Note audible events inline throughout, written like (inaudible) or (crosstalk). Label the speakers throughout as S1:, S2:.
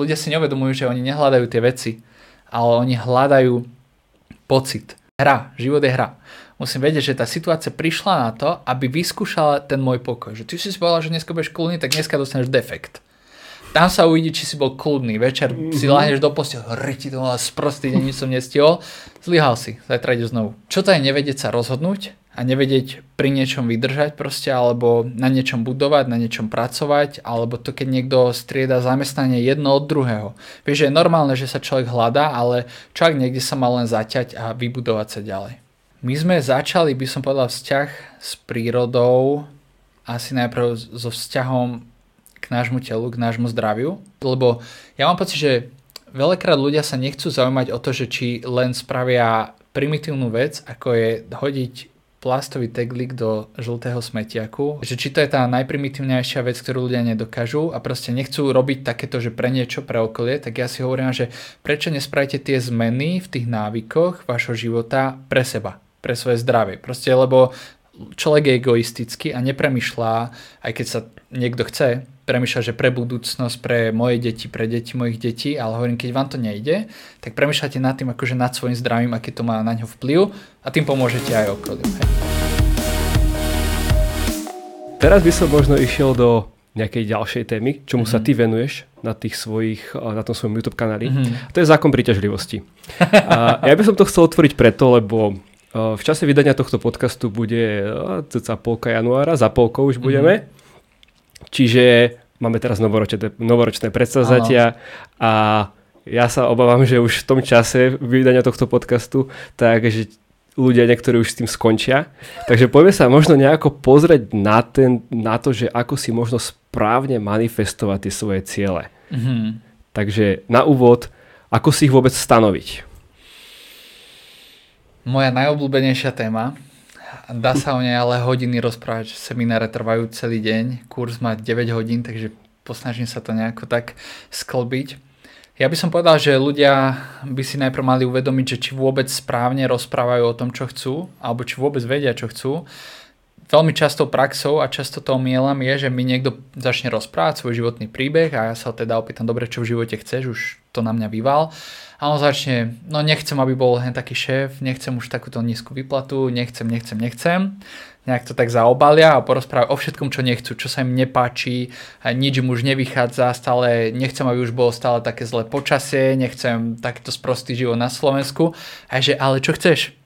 S1: Ľudia si neuvedomujú, že oni nehľadajú tie veci, ale oni hľadajú pocit. Hra, život je hra. Musím vedieť, že tá situácia prišla na to, aby vyskúšala ten môj pokoj. Že ty si si povedal, že dneska budeš kľudný, tak dneska dostaneš defekt. Tam sa uvidí, či si bol kľudný. Večer mm-hmm. si láhneš do postele, ti to mal sprostý nič som nestihol. Zlyhal si, zajtra ide znovu. Čo to je nevedieť sa rozhodnúť a nevedieť pri niečom vydržať proste, alebo na niečom budovať, na niečom pracovať, alebo to keď niekto strieda zamestnanie jedno od druhého. Vieš, že je normálne, že sa človek hľadá, ale človek niekde sa má len zaťať a vybudovať sa ďalej. My sme začali, by som povedal, vzťah s prírodou asi najprv so vzťahom k nášmu telu, k nášmu zdraviu, lebo ja mám pocit, že veľakrát ľudia sa nechcú zaujímať o to, že či len spravia primitívnu vec, ako je hodiť plastový teglík do žltého smetiaku, že či to je tá najprimitívnejšia vec, ktorú ľudia nedokážu a proste nechcú robiť takéto, že pre niečo, pre okolie, tak ja si hovorím, že prečo nespravíte tie zmeny v tých návykoch vašho života pre seba, pre svoje zdravie. Proste lebo človek je egoistický a nepremýšľa, aj keď sa niekto chce, premýšľať, že pre budúcnosť, pre moje deti, pre deti mojich detí, ale hovorím, keď vám to nejde, tak premýšľate nad tým, akože nad svojim zdravím, aký to má na ňo vplyv a tým pomôžete aj okoliu.
S2: Teraz by som možno išiel do nejakej ďalšej témy, čomu mm-hmm. sa mhm. ty venuješ na, tých svojich, na tom svojom YouTube kanáli. Mm-hmm. To je zákon príťažlivosti. A ja by som to chcel otvoriť preto, lebo v čase vydania tohto podcastu bude cca polka januára, za polkou už budeme. Mm-hmm. Čiže máme teraz novoročné, novoročné predsavzatia a ja sa obávam, že už v tom čase vydania tohto podcastu, takže ľudia niektorí už s tým skončia. Takže poďme sa možno nejako pozrieť na, ten, na to, že ako si možno správne manifestovať tie svoje ciele. Mm-hmm. Takže na úvod, ako si ich vôbec stanoviť?
S1: Moja najobľúbenejšia téma Dá sa o nej ale hodiny rozprávať, semináre trvajú celý deň, kurz má 9 hodín, takže posnažím sa to nejako tak sklbiť. Ja by som povedal, že ľudia by si najprv mali uvedomiť, že či vôbec správne rozprávajú o tom, čo chcú, alebo či vôbec vedia, čo chcú. Veľmi častou praxou a často to omielam je, že mi niekto začne rozprávať svoj životný príbeh a ja sa teda opýtam, dobre, čo v živote chceš, už to na mňa vyval a on začne, no nechcem, aby bol hen taký šéf, nechcem už takúto nízku výplatu, nechcem, nechcem, nechcem. Nejak to tak zaobalia a porozprávajú o všetkom, čo nechcú, čo sa im nepáči, nič im už nevychádza, stále nechcem, aby už bolo stále také zlé počasie, nechcem takýto sprostý život na Slovensku. A že, ale čo chceš?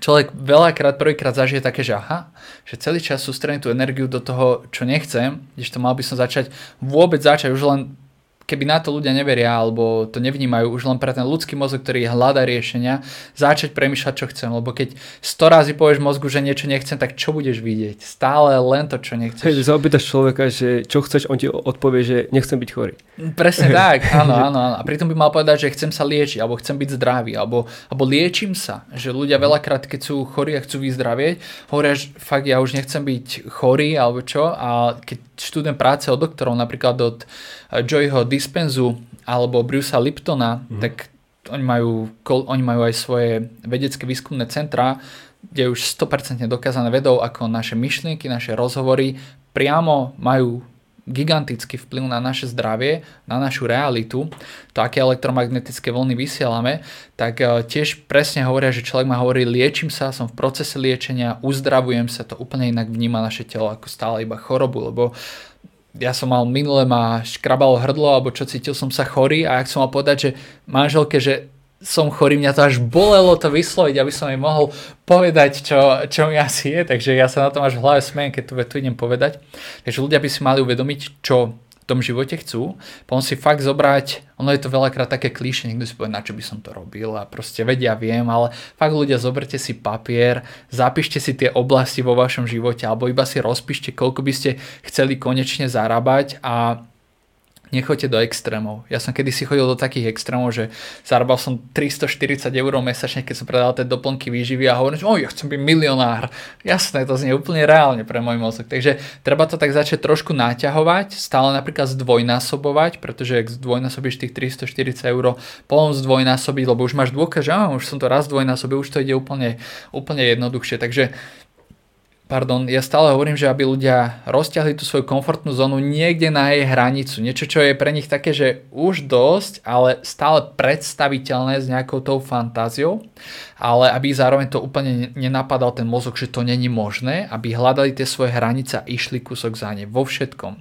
S1: Človek veľakrát prvýkrát zažije také, že aha, že celý čas sústredím tú energiu do toho, čo nechcem, když to mal by som začať vôbec začať už len keby na to ľudia neveria alebo to nevnímajú už len pre ten ľudský mozog, ktorý hľadá riešenia, začať premýšľať, čo chcem. Lebo keď 100 razy povieš mozgu, že niečo nechcem, tak čo budeš vidieť? Stále len to, čo nechceš. (laughs)
S2: Keď zaopýtaš človeka, že čo chceš, on ti odpovie, že nechcem byť chorý.
S1: Presne (laughs) tak, áno, áno, áno. A pritom by mal povedať, že chcem sa liečiť, alebo chcem byť zdravý, alebo, alebo liečím sa. Že ľudia veľakrát, keď sú chorí a chcú vyzdravieť, hovoria, že fakt ja už nechcem byť chorý, alebo čo. A keď študujem práce od doktorov, napríklad od Joyho Dispenzu alebo Brucea Liptona, mm. tak oni majú, oni majú aj svoje vedecké výskumné centra, kde je už 100% dokázané vedou, ako naše myšlienky, naše rozhovory priamo majú gigantický vplyv na naše zdravie, na našu realitu, to aké elektromagnetické vlny vysielame, tak e, tiež presne hovoria, že človek ma hovorí, liečím sa, som v procese liečenia, uzdravujem sa, to úplne inak vníma naše telo ako stále iba chorobu, lebo ja som mal minule ma škrabalo hrdlo, alebo čo cítil som sa chorý a ak som mal povedať, že manželke, že som chorý, mňa to až bolelo to vysloviť, aby som jej mohol povedať, čo, čo mi asi je, takže ja sa na tom až v hlave smejem, keď tu vetu idem povedať. Takže ľudia by si mali uvedomiť, čo v tom živote chcú, potom si fakt zobrať, ono je to veľakrát také klíše, niekto si povie, na čo by som to robil a proste vedia, viem, ale fakt ľudia, zoberte si papier, zapíšte si tie oblasti vo vašom živote alebo iba si rozpíšte, koľko by ste chceli konečne zarábať a nechoďte do extrémov. Ja som kedysi chodil do takých extrémov, že zarábal som 340 eur mesačne, keď som predal tie doplnky výživy a hovorím, že oh, ja chcem byť milionár. Jasné, to znie úplne reálne pre môj mozog. Takže treba to tak začať trošku naťahovať, stále napríklad zdvojnásobovať, pretože ak zdvojnásobíš tých 340 eur, potom zdvojnásobiť, lebo už máš dôkaz, že už som to raz zdvojnásobil, už to ide úplne, úplne jednoduchšie. Takže pardon, ja stále hovorím, že aby ľudia rozťahli tú svoju komfortnú zónu niekde na jej hranicu. Niečo, čo je pre nich také, že už dosť, ale stále predstaviteľné s nejakou tou fantáziou, ale aby zároveň to úplne nenapadal ten mozog, že to není možné, aby hľadali tie svoje hranice a išli kusok za ne vo všetkom.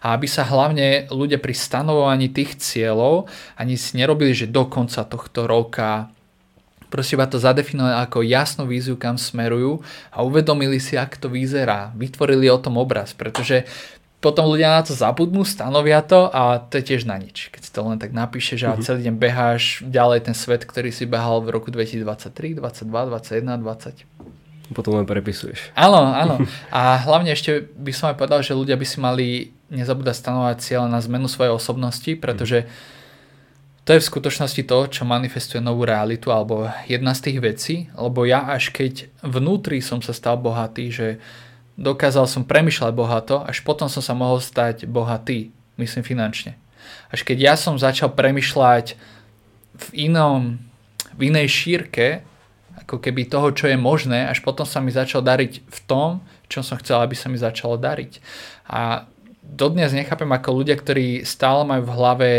S1: A aby sa hlavne ľudia pri stanovovaní tých cieľov ani si nerobili, že do konca tohto roka proste iba to zadefinovali ako jasnú víziu, kam smerujú a uvedomili si, ako to vyzerá. Vytvorili o tom obraz, pretože potom ľudia na to zabudnú, stanovia to a to je tiež na nič. Keď si to len tak napíše, že mm-hmm. celý deň beháš ďalej ten svet, ktorý si behal v roku 2023, 22, 21, 20.
S2: Potom len prepisuješ.
S1: Áno, áno. A hlavne ešte by som aj povedal, že ľudia by si mali nezabúdať stanovať cieľ na zmenu svojej osobnosti, pretože mm to je v skutočnosti to, čo manifestuje novú realitu alebo jedna z tých vecí, lebo ja až keď vnútri som sa stal bohatý, že dokázal som premyšľať bohato, až potom som sa mohol stať bohatý, myslím finančne. Až keď ja som začal premyšľať v inom, v inej šírke, ako keby toho, čo je možné, až potom sa mi začal dariť v tom, čo som chcel, aby sa mi začalo dariť. A dodnes nechápem, ako ľudia, ktorí stále majú v hlave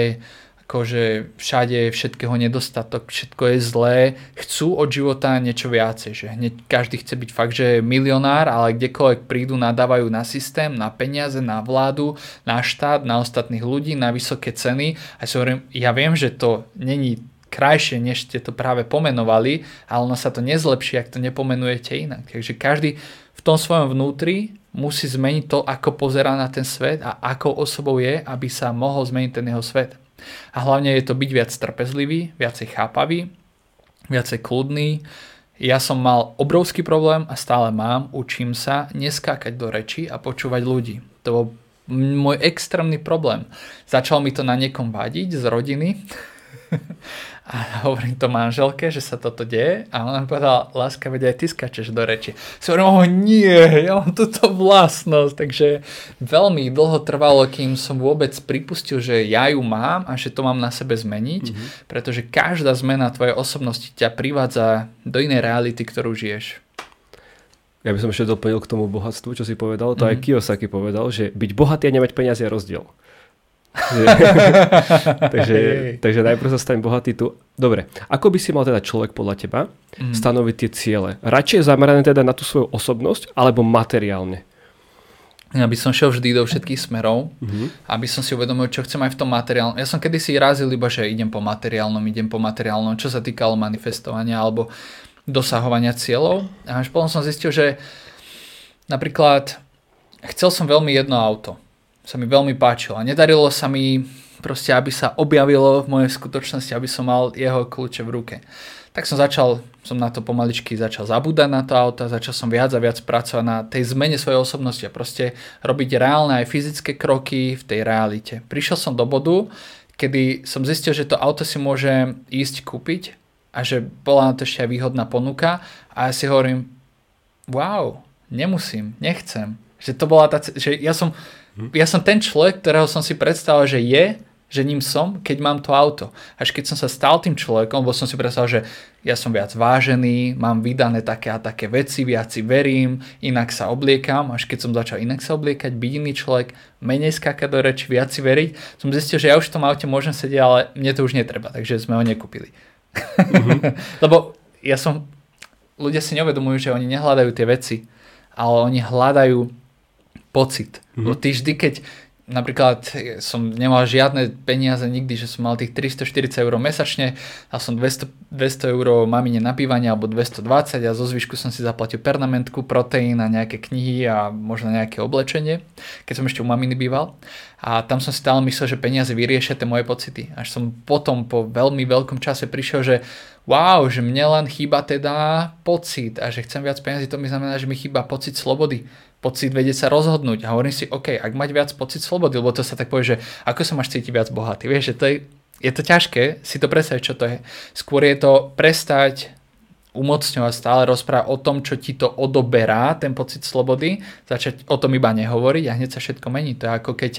S1: akože všade je všetkého nedostatok, všetko je zlé, chcú od života niečo viacej, že hneď každý chce byť fakt, že milionár, ale kdekoľvek prídu, nadávajú na systém, na peniaze, na vládu, na štát, na ostatných ľudí, na vysoké ceny a ja viem, že to není krajšie, než ste to práve pomenovali, ale ono sa to nezlepší, ak to nepomenujete inak. Takže každý v tom svojom vnútri musí zmeniť to, ako pozerá na ten svet a ako osobou je, aby sa mohol zmeniť ten jeho svet. A hlavne je to byť viac trpezlivý, viacej chápavý, viacej kľudný. Ja som mal obrovský problém a stále mám, učím sa neskákať do reči a počúvať ľudí. To bol môj extrémny problém. Začal mi to na niekom vadiť z rodiny (laughs) a hovorím to manželke, že sa toto deje a ona mi povedala, láska, veď aj ty skačeš do reči. Si hovorím, oh nie, ja mám túto vlastnosť, takže veľmi dlho trvalo, kým som vôbec pripustil, že ja ju mám a že to mám na sebe zmeniť, mm-hmm. pretože každá zmena tvojej osobnosti ťa privádza do inej reality, ktorú žiješ.
S2: Ja by som ešte doplnil k tomu bohatstvu, čo si povedal. To mm-hmm. aj mhm. Kiyosaki povedal, že byť bohatý a nemať peniaze je rozdiel. (laughs) takže, takže najprv sa staň bohatý tu. Dobre, ako by si mal teda človek podľa teba mm. stanoviť tie ciele? Radšej zamerané teda na tú svoju osobnosť alebo materiálne?
S1: Ja by som šiel vždy do všetkých smerov, mm-hmm. aby som si uvedomil, čo chcem aj v tom materiálnom. Ja som kedysi razil iba, že idem po materiálnom, idem po materiálnom, čo sa týkalo manifestovania alebo dosahovania cieľov. A až potom som zistil, že napríklad chcel som veľmi jedno auto sa mi veľmi páčilo. A nedarilo sa mi proste, aby sa objavilo v mojej skutočnosti, aby som mal jeho kľúče v ruke. Tak som začal, som na to pomaličky začal zabúdať na to auto, začal som viac a viac pracovať na tej zmene svojej osobnosti a proste robiť reálne aj fyzické kroky v tej realite. Prišiel som do bodu, kedy som zistil, že to auto si môže ísť kúpiť a že bola na to ešte aj výhodná ponuka a ja si hovorím, wow, nemusím, nechcem. Že to bola tá, že ja som, ja som ten človek, ktorého som si predstavil, že je, že ním som, keď mám to auto. Až keď som sa stal tým človekom, bo som si predstavil, že ja som viac vážený, mám vydané také a také veci, viac si verím, inak sa obliekam. Až keď som začal inak sa obliekať, byť iný človek, menej skákať do reči, viac si veriť, som zistil, že ja už v tom aute môžem sedieť, ale mne to už netreba, takže sme ho nekúpili. Mm-hmm. (laughs) Lebo ja som, ľudia si neuvedomujú, že oni nehľadajú tie veci, ale oni hľadajú pocit. Mm-hmm. Bo ty vždy, keď napríklad som nemal žiadne peniaze nikdy, že som mal tých 340 eur mesačne a som 200, 200 eur mamine na bývanie alebo 220 a zo zvyšku som si zaplatil pernamentku, proteín a nejaké knihy a možno nejaké oblečenie, keď som ešte u maminy býval. A tam som stále myslel, že peniaze vyriešia tie moje pocity. Až som potom po veľmi veľkom čase prišiel, že wow, že mne len chýba teda pocit a že chcem viac peniazy, to mi znamená, že mi chýba pocit slobody pocit vedieť sa rozhodnúť. A hovorím si, OK, ak mať viac pocit slobody, lebo to sa tak povie, že ako sa máš cítiť viac bohatý. Vieš, že to je, je to ťažké si to predstaviť, čo to je. Skôr je to prestať umocňovať stále rozprávať o tom, čo ti to odoberá, ten pocit slobody, začať o tom iba nehovoriť a hneď sa všetko mení. To je ako keď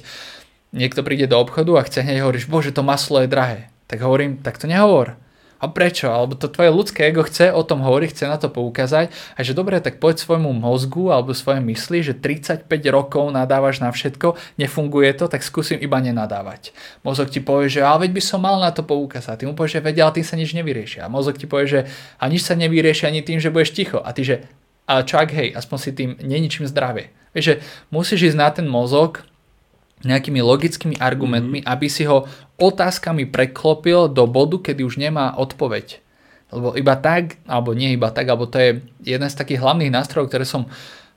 S1: niekto príde do obchodu a chce hneď hovoriť, bože, to maslo je drahé. Tak hovorím, tak to nehovor A prečo? Alebo to tvoje ľudské ego chce o tom hovoriť, chce na to poukázať a že dobre, tak poď svojmu mozgu alebo svojej mysli, že 35 rokov nadávaš na všetko, nefunguje to, tak skúsim iba nenadávať. Mozog ti povie, že ale veď by som mal na to poukázať. Ty mu povieš, že vedia, ale tým sa nič nevyrieši. A mozog ti povie, že a nič sa nevyrieši ani tým, že budeš ticho. A ty, že a čo ak hej, aspoň si tým neničím zdravie. Vieš, že musíš ísť na ten mozog, nejakými logickými argumentmi, mm-hmm. aby si ho otázkami preklopil do bodu, kedy už nemá odpoveď. Lebo iba tak, alebo nie iba tak, alebo to je jeden z takých hlavných nástrojov, ktoré som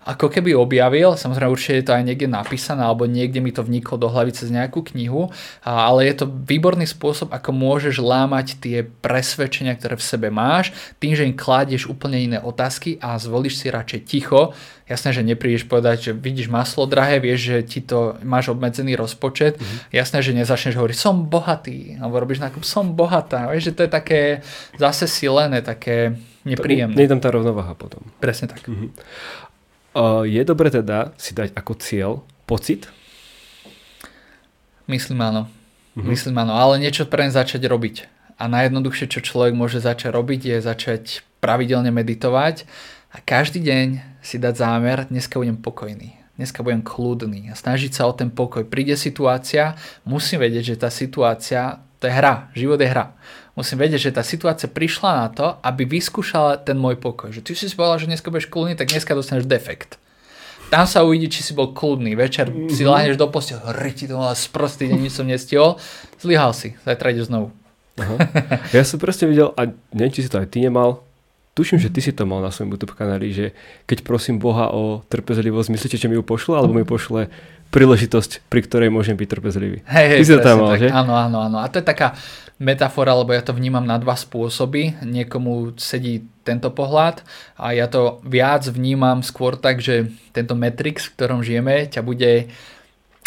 S1: ako keby objavil, samozrejme určite je to aj niekde napísané, alebo niekde mi to vniklo do hlavy cez nejakú knihu, ale je to výborný spôsob, ako môžeš lámať tie presvedčenia, ktoré v sebe máš, tým, že im kládieš úplne iné otázky a zvolíš si radšej ticho. Jasné, že neprídeš povedať, že vidíš maslo drahé, vieš, že ti to máš obmedzený rozpočet. Mm-hmm. Jasné, že nezačneš hovoriť, som bohatý, alebo robíš nákup, som bohatá. Vieš, že to je také zase silené, také nepríjemné.
S2: Nie je tam tá rovnováha potom.
S1: Presne tak. Mm-hmm.
S2: Je dobre teda si dať ako cieľ pocit?
S1: Myslím áno. Uh-huh. Myslím áno, ale niečo pre začať robiť. A najjednoduchšie, čo človek môže začať robiť, je začať pravidelne meditovať a každý deň si dať zámer, dneska budem pokojný, dneska budem kľudný a snažiť sa o ten pokoj. Príde situácia, musím vedieť, že tá situácia, to je hra, život je hra musím vedieť, že tá situácia prišla na to, aby vyskúšala ten môj pokoj. Že ty si si povedal, že dneska budeš kľudný, tak dneska dostaneš defekt. Tam sa uvidí, či si bol kľudný. Večer mm-hmm. si láhneš do postele, ti to sprostý deň, nič som nestihol. Zlyhal si, zajtra ideš znovu.
S2: Aha. Ja som proste videl, a neviem, či si to aj ty nemal, tuším, že ty si to mal na svojom YouTube kanáli, že keď prosím Boha o trpezlivosť, myslíte, že mi ju pošle, alebo mi pošle príležitosť, pri ktorej môžem byť trpezlivý.
S1: Hej, hej, ty si to tam mal, tak. že? Áno, áno, áno. A to je taká metafora, lebo ja to vnímam na dva spôsoby. Niekomu sedí tento pohľad a ja to viac vnímam skôr tak, že tento Matrix, v ktorom žijeme, ťa bude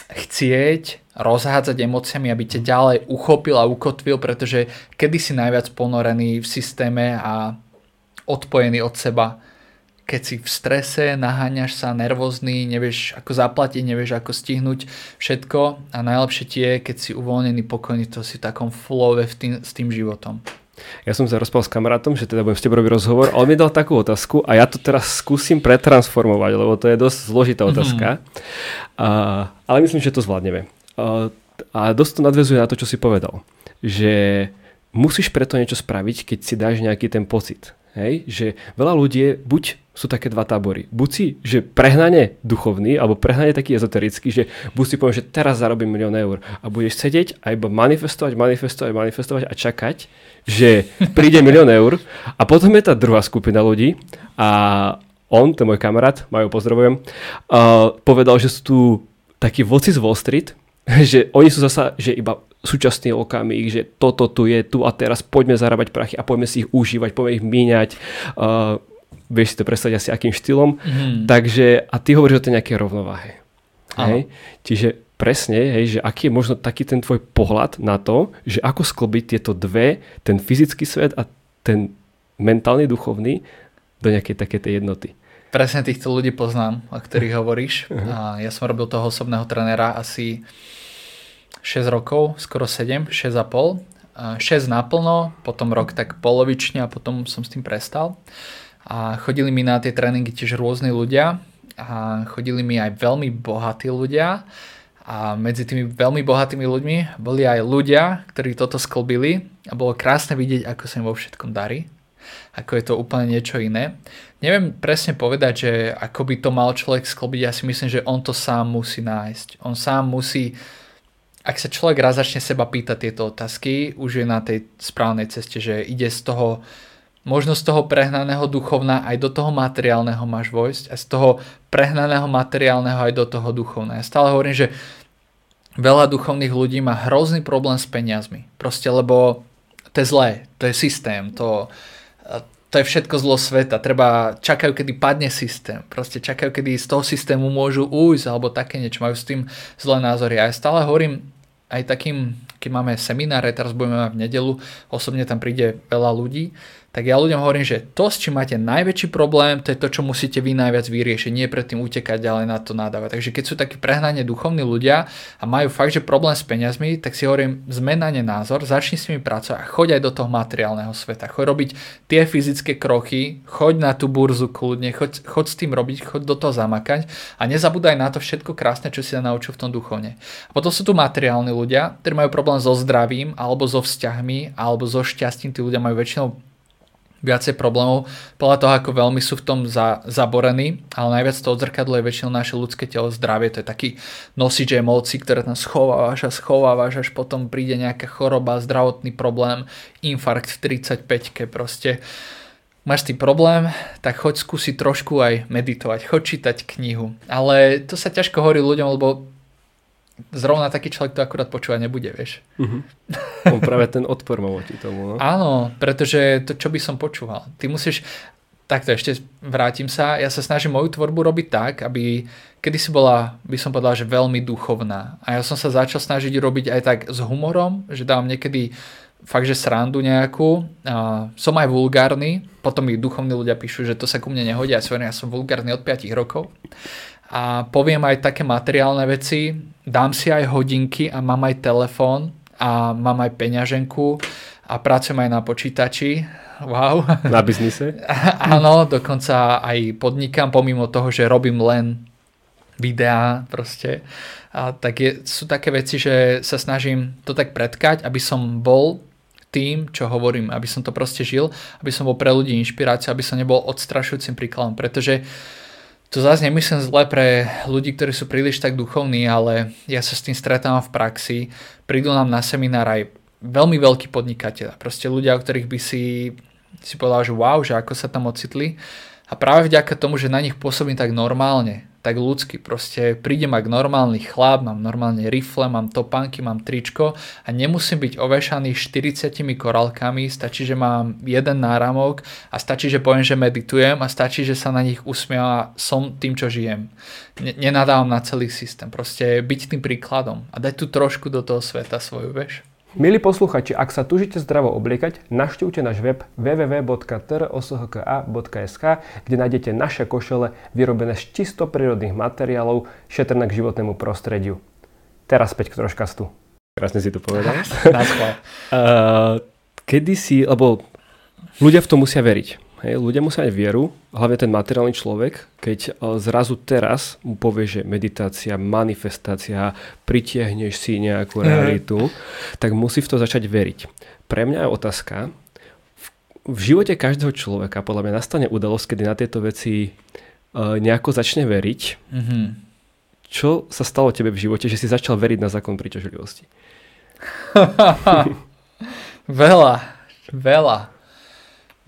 S1: chcieť rozhádzať emóciami, aby ťa ďalej uchopil a ukotvil, pretože kedy si najviac ponorený v systéme a odpojený od seba keď si v strese, naháňaš sa, nervózny, nevieš ako zaplatiť, nevieš ako stihnúť všetko a najlepšie ti je, keď si uvoľnený, pokojný, to si v takom flowe v tým, s tým životom.
S2: Ja som sa rozpal s kamarátom, že teda budem s tebou robiť rozhovor a on mi dal takú otázku a ja to teraz skúsim pretransformovať, lebo to je dosť zložitá mhm. otázka. Mm-hmm. A, ale myslím, že to zvládneme. A, a dosť to nadvezuje na to, čo si povedal. Že musíš preto niečo spraviť, keď si dáš nejaký ten pocit. Hej? Že veľa ľudí je, buď sú také dva tábory. Buď si, že prehnane duchovný, alebo prehnane taký ezoterický, že buď si poviem, že teraz zarobím milión eur a budeš sedieť a iba manifestovať, manifestovať, manifestovať a čakať, že príde milión eur a potom je tá druhá skupina ľudí a on, ten môj kamarát, majú pozdravujem, uh, povedal, že sú tu takí voci z Wall Street, (laughs) že oni sú zasa, že iba súčasný okamih, že toto tu je, tu a teraz poďme zarábať prachy a poďme si ich užívať, poďme ich míňať. Uh, vieš si to predstaviť asi akým štýlom. Mm. Takže, a ty hovoríš o tej nejakej rovnováhe. Hej? Čiže presne, hej, že aký je možno taký ten tvoj pohľad na to, že ako sklobiť tieto dve, ten fyzický svet a ten mentálny, duchovný do nejakej také tej jednoty.
S1: Presne týchto ľudí poznám, o ktorých (laughs) hovoríš. A ja som robil toho osobného trénera asi 6 rokov, skoro 7, 6,5. 6 naplno, potom rok tak polovične a potom som s tým prestal a chodili mi na tie tréningy tiež rôzni ľudia a chodili mi aj veľmi bohatí ľudia a medzi tými veľmi bohatými ľuďmi boli aj ľudia, ktorí toto sklbili a bolo krásne vidieť, ako sa im vo všetkom darí, ako je to úplne niečo iné. Neviem presne povedať, že ako by to mal človek sklbiť, ja si myslím, že on to sám musí nájsť. On sám musí, ak sa človek raz začne seba pýtať tieto otázky, už je na tej správnej ceste, že ide z toho možno z toho prehnaného duchovna aj do toho materiálneho máš vojsť a z toho prehnaného materiálneho aj do toho duchovného. Ja stále hovorím, že veľa duchovných ľudí má hrozný problém s peniazmi. Proste lebo to je zlé, to je systém, to, to je všetko zlo sveta. Treba, čakajú, kedy padne systém. Proste čakajú, kedy z toho systému môžu ujsť alebo také niečo. Majú s tým zlé názory. A ja stále hovorím aj takým, keď máme semináre, teraz budeme mať v nedelu, osobne tam príde veľa ľudí, tak ja ľuďom hovorím, že to, s čím máte najväčší problém, to je to, čo musíte vy najviac vyriešiť, nie predtým utekať ďalej na to nadávať. Takže keď sú takí prehnane duchovní ľudia a majú fakt, že problém s peniazmi, tak si hovorím, zmena názor, začni s nimi pracovať a choď aj do toho materiálneho sveta. Choď robiť tie fyzické kroky, choď na tú burzu kľudne, choď, choď s tým robiť, choď do toho zamakať a nezabúdaj na to všetko krásne, čo si sa naučil v tom duchovne. A potom sú tu materiálni ľudia, ktorí majú problém so zdravím alebo so vzťahmi alebo so šťastím. Tí ľudia majú väčšinou viacej problémov podľa toho, ako veľmi sú v tom za, zaborení, ale najviac to odzrkadluje väčšinou naše ľudské telo zdravie, to je taký nosič emócií, ktoré tam schovávaš a schovávaš, až potom príde nejaká choroba, zdravotný problém, infarkt v 35-ke proste. Máš tým problém, tak choď skúsiť trošku aj meditovať, choď čítať knihu. Ale to sa ťažko hovorí ľuďom, lebo zrovna taký človek to akurát počúvať nebude, vieš.
S2: Uh-huh. (laughs) On práve ten odpor má voči tomu. No?
S1: Áno, pretože to, čo by som počúval. Ty musíš, takto ešte vrátim sa, ja sa snažím moju tvorbu robiť tak, aby kedy si bola, by som povedal, že veľmi duchovná. A ja som sa začal snažiť robiť aj tak s humorom, že dávam niekedy fakt, že srandu nejakú. A som aj vulgárny, potom mi duchovní ľudia píšu, že to sa ku mne nehodí, ja som vulgárny od 5 rokov a poviem aj také materiálne veci, dám si aj hodinky a mám aj telefón a mám aj peňaženku a pracujem aj na počítači. Wow. (laughs)
S2: Na biznise? (laughs)
S1: Áno, dokonca aj podnikám, pomimo toho, že robím len videá proste. A tak je, sú také veci, že sa snažím to tak predkať, aby som bol tým, čo hovorím, aby som to proste žil, aby som bol pre ľudí inšpirácia, aby som nebol odstrašujúcim príkladom, pretože uh, to zase nemyslím zle pre ľudí, ktorí sú príliš tak duchovní, ale ja sa s tým stretávam v praxi. Prídu nám na seminár aj veľmi veľkí podnikateľ. Proste ľudia, o ktorých by si, si povedal, že wow, že ako sa tam ocitli. A práve vďaka tomu, že na nich pôsobím tak normálne, tak ľudsky. Proste prídem ak normálny chlap, mám normálne rifle, mám topánky, mám tričko a nemusím byť ovešaný 40 korálkami, stačí, že mám jeden náramok a stačí, že poviem, že meditujem a stačí, že sa na nich usmiem a som tým, čo žijem. Nenadávam na celý systém. Proste byť tým príkladom a dať tu trošku do toho sveta svoju, veš.
S2: Milí posluchači, ak sa tužite zdravo obliekať, naštívte náš web www.troshka.sk, kde nájdete naše košele vyrobené z čisto prírodných materiálov, šetrné k životnému prostrediu. Teraz späť k troškastu. Krásne si to povedal. (laughs) uh, (laughs) kedy si, lebo ľudia v tom musia veriť. Hej, ľudia musia mať vieru, hlavne ten materiálny človek, keď e, zrazu teraz mu povie, že meditácia, manifestácia, pritiahneš si nejakú realitu, tak musí v to začať veriť. Pre mňa je otázka, v živote každého človeka podľa mňa nastane udalosť, kedy na tieto veci uh, nejako začne veriť. Mm-hmm. Čo sa stalo tebe v živote, že si začal veriť na zákon príťažlivosti? (laughs)
S1: veľa, veľa.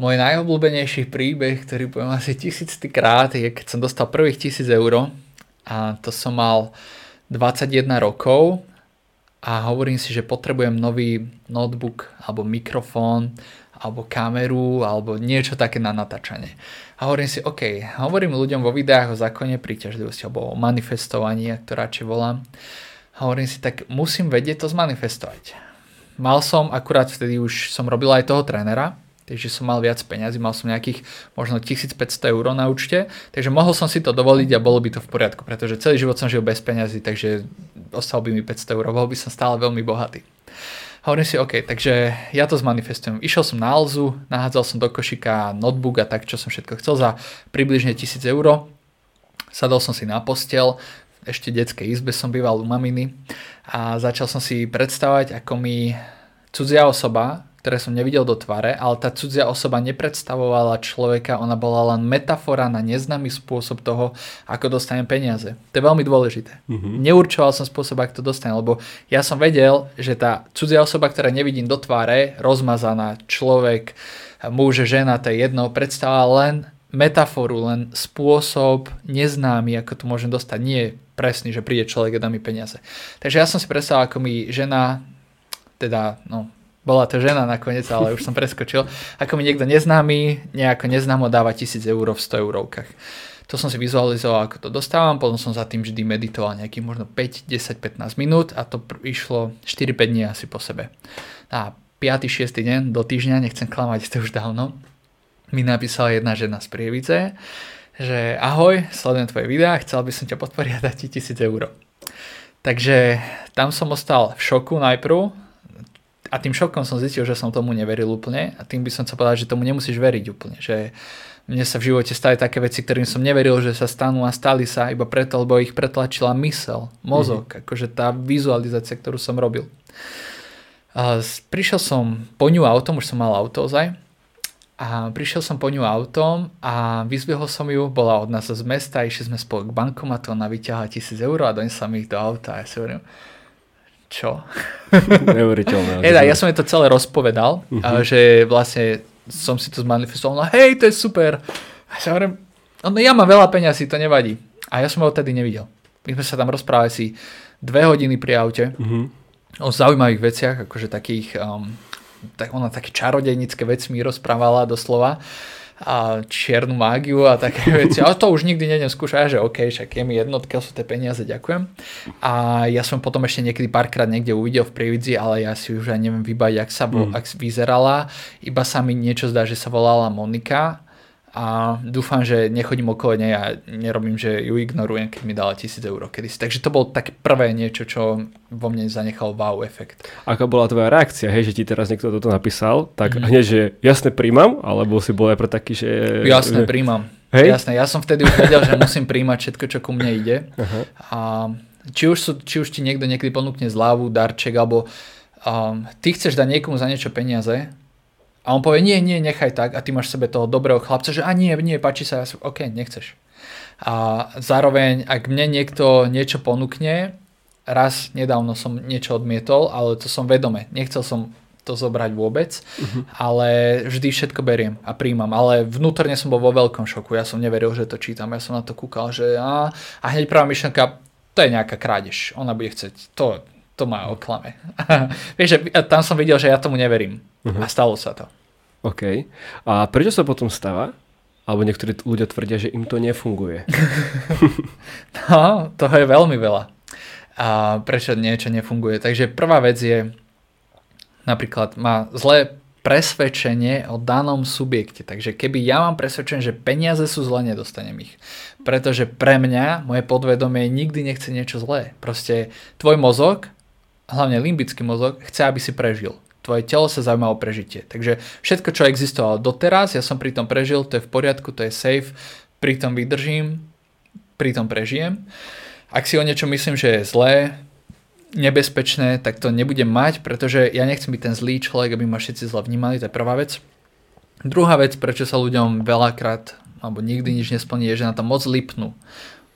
S1: Môj najobľúbenejší príbeh, ktorý poviem asi tisíc krát, je keď som dostal prvých tisíc eur a to som mal 21 rokov a hovorím si, že potrebujem nový notebook alebo mikrofón alebo kameru alebo niečo také na natáčanie. A hovorím si, OK, hovorím ľuďom vo videách o zákone príťažlivosti alebo o manifestovaní, ak to radšej volám. A hovorím si, tak musím vedieť to zmanifestovať. Mal som, akurát vtedy už som robil aj toho trénera, takže som mal viac peňazí, mal som nejakých možno 1500 eur na účte, takže mohol som si to dovoliť a bolo by to v poriadku, pretože celý život som žil bez peňazí, takže ostal by mi 500 eur, bol by som stále veľmi bohatý. Hovorím si, OK, takže ja to zmanifestujem. Išiel som na Alzu, nahádzal som do košika notebook a tak, čo som všetko chcel za približne 1000 eur. Sadol som si na postel, ešte detskej izbe som býval u maminy a začal som si predstavať, ako mi cudzia osoba ktoré som nevidel do tvare, ale tá cudzia osoba nepredstavovala človeka, ona bola len metafora na neznámy spôsob toho, ako dostanem peniaze. To je veľmi dôležité. Mm-hmm. Neurčoval som spôsob, ako to dostanem, lebo ja som vedel, že tá cudzia osoba, ktorá nevidím do tváre, rozmazaná, človek, muž, žena, to je jedno, predstavovala len metaforu, len spôsob neznámy, ako to môžem dostať. Nie presný, že príde človek a dá mi peniaze. Takže ja som si predstavoval, ako mi žena, teda no, bola to žena nakoniec, ale už som preskočil, ako mi niekto neznámy, nejako neznámo dáva 1000 eur v 100 eurovkách. To som si vizualizoval, ako to dostávam, potom som za tým vždy meditoval nejakých možno 5, 10, 15 minút a to išlo 4-5 dní asi po sebe. A 5. 6. deň do týždňa, nechcem klamať, to už dávno, mi napísala jedna žena z Prievice, že ahoj, sledujem tvoje videá, chcel by som ťa podporiť a dať ti 1000 eur. Takže tam som ostal v šoku najprv a tým šokom som zistil, že som tomu neveril úplne a tým by som chcel povedať, že tomu nemusíš veriť úplne, že mne sa v živote stali také veci, ktorým som neveril, že sa stanú a stali sa iba preto, lebo ich pretlačila mysel, mozog, mm-hmm. akože tá vizualizácia, ktorú som robil. A prišiel som po ňu autom, už som mal auto ozaj, a prišiel som po ňu autom a vyzvihol som ju, bola od nás z mesta, išli sme spolu k bankomatu, ona vyťahla tisíc eur a donesla mi ich do auta. A ja si hovorím, čo?
S2: Neuveriteľné. (laughs)
S1: Eda, ja som jej to celé rozpovedal, uh-huh. že vlastne som si to zmanifestoval, no hej, to je super. A ja hovorím, no ja mám veľa peňazí, to nevadí. A ja som ho odtedy nevidel. My sme sa tam rozprávali si dve hodiny pri aute uh-huh. o zaujímavých veciach, akože takých um, tak ona také čarodejnické veci mi rozprávala doslova a čiernu mágiu a také (laughs) veci. Ale to už nikdy nedem skúšať, že OK, však je mi jednotka, sú tie peniaze, ďakujem. A ja som potom ešte niekedy párkrát niekde uvidel v Prievidzi, ale ja si už aj neviem vybaviť, ak sa mm. ak vyzerala. Iba sa mi niečo zdá, že sa volala Monika a dúfam, že nechodím okolo nej a nerobím, že ju ignorujem, keď mi dala 1000 eur kedysi. Takže to bolo také prvé niečo, čo vo mne zanechal wow efekt.
S2: Aká bola tvoja reakcia, hej, že ti teraz niekto toto napísal, tak mm. hneď, že jasne príjmam, alebo si bol aj pre taký, že...
S1: Jasne, príjmam. Hej? Jasne, ja som vtedy už vedel, že musím príjmať všetko, čo ku mne ide. Uh-huh. A či už, sú, či už ti niekto niekedy ponúkne zľavu, darček, alebo um, ty chceš dať niekomu za niečo peniaze, a on povie, nie, nie, nechaj tak a ty máš sebe toho dobrého chlapca, že a nie, nie, páči sa, ja som, ok, nechceš. A zároveň, ak mne niekto niečo ponúkne, raz nedávno som niečo odmietol, ale to som vedome, nechcel som to zobrať vôbec, uh-huh. ale vždy všetko beriem a príjmam. Ale vnútorne som bol vo veľkom šoku, ja som neveril, že to čítam, ja som na to kúkal, že a, a hneď prvá myšlenka, to je nejaká krádež, ona bude chcieť, to, to ma oklame. (laughs) Vieš, že tam som videl, že ja tomu neverím. Uh-huh. A stalo sa to.
S2: OK. A prečo sa potom stáva? Alebo niektorí ľudia tvrdia, že im to nefunguje. (laughs)
S1: no, toho je veľmi veľa. A prečo niečo nefunguje? Takže prvá vec je, napríklad má zlé presvedčenie o danom subjekte. Takže keby ja mám presvedčenie, že peniaze sú zlé, nedostanem ich. Pretože pre mňa, moje podvedomie nikdy nechce niečo zlé. Proste tvoj mozog, hlavne limbický mozog, chce, aby si prežil tvoje telo sa zaujíma o prežitie. Takže všetko, čo existovalo doteraz, ja som pri tom prežil, to je v poriadku, to je safe, pri tom vydržím, pri tom prežijem. Ak si o niečo myslím, že je zlé, nebezpečné, tak to nebudem mať, pretože ja nechcem byť ten zlý človek, aby ma všetci zle vnímali, to je prvá vec. Druhá vec, prečo sa ľuďom veľakrát alebo nikdy nič nesplní, je, že na to moc lipnú.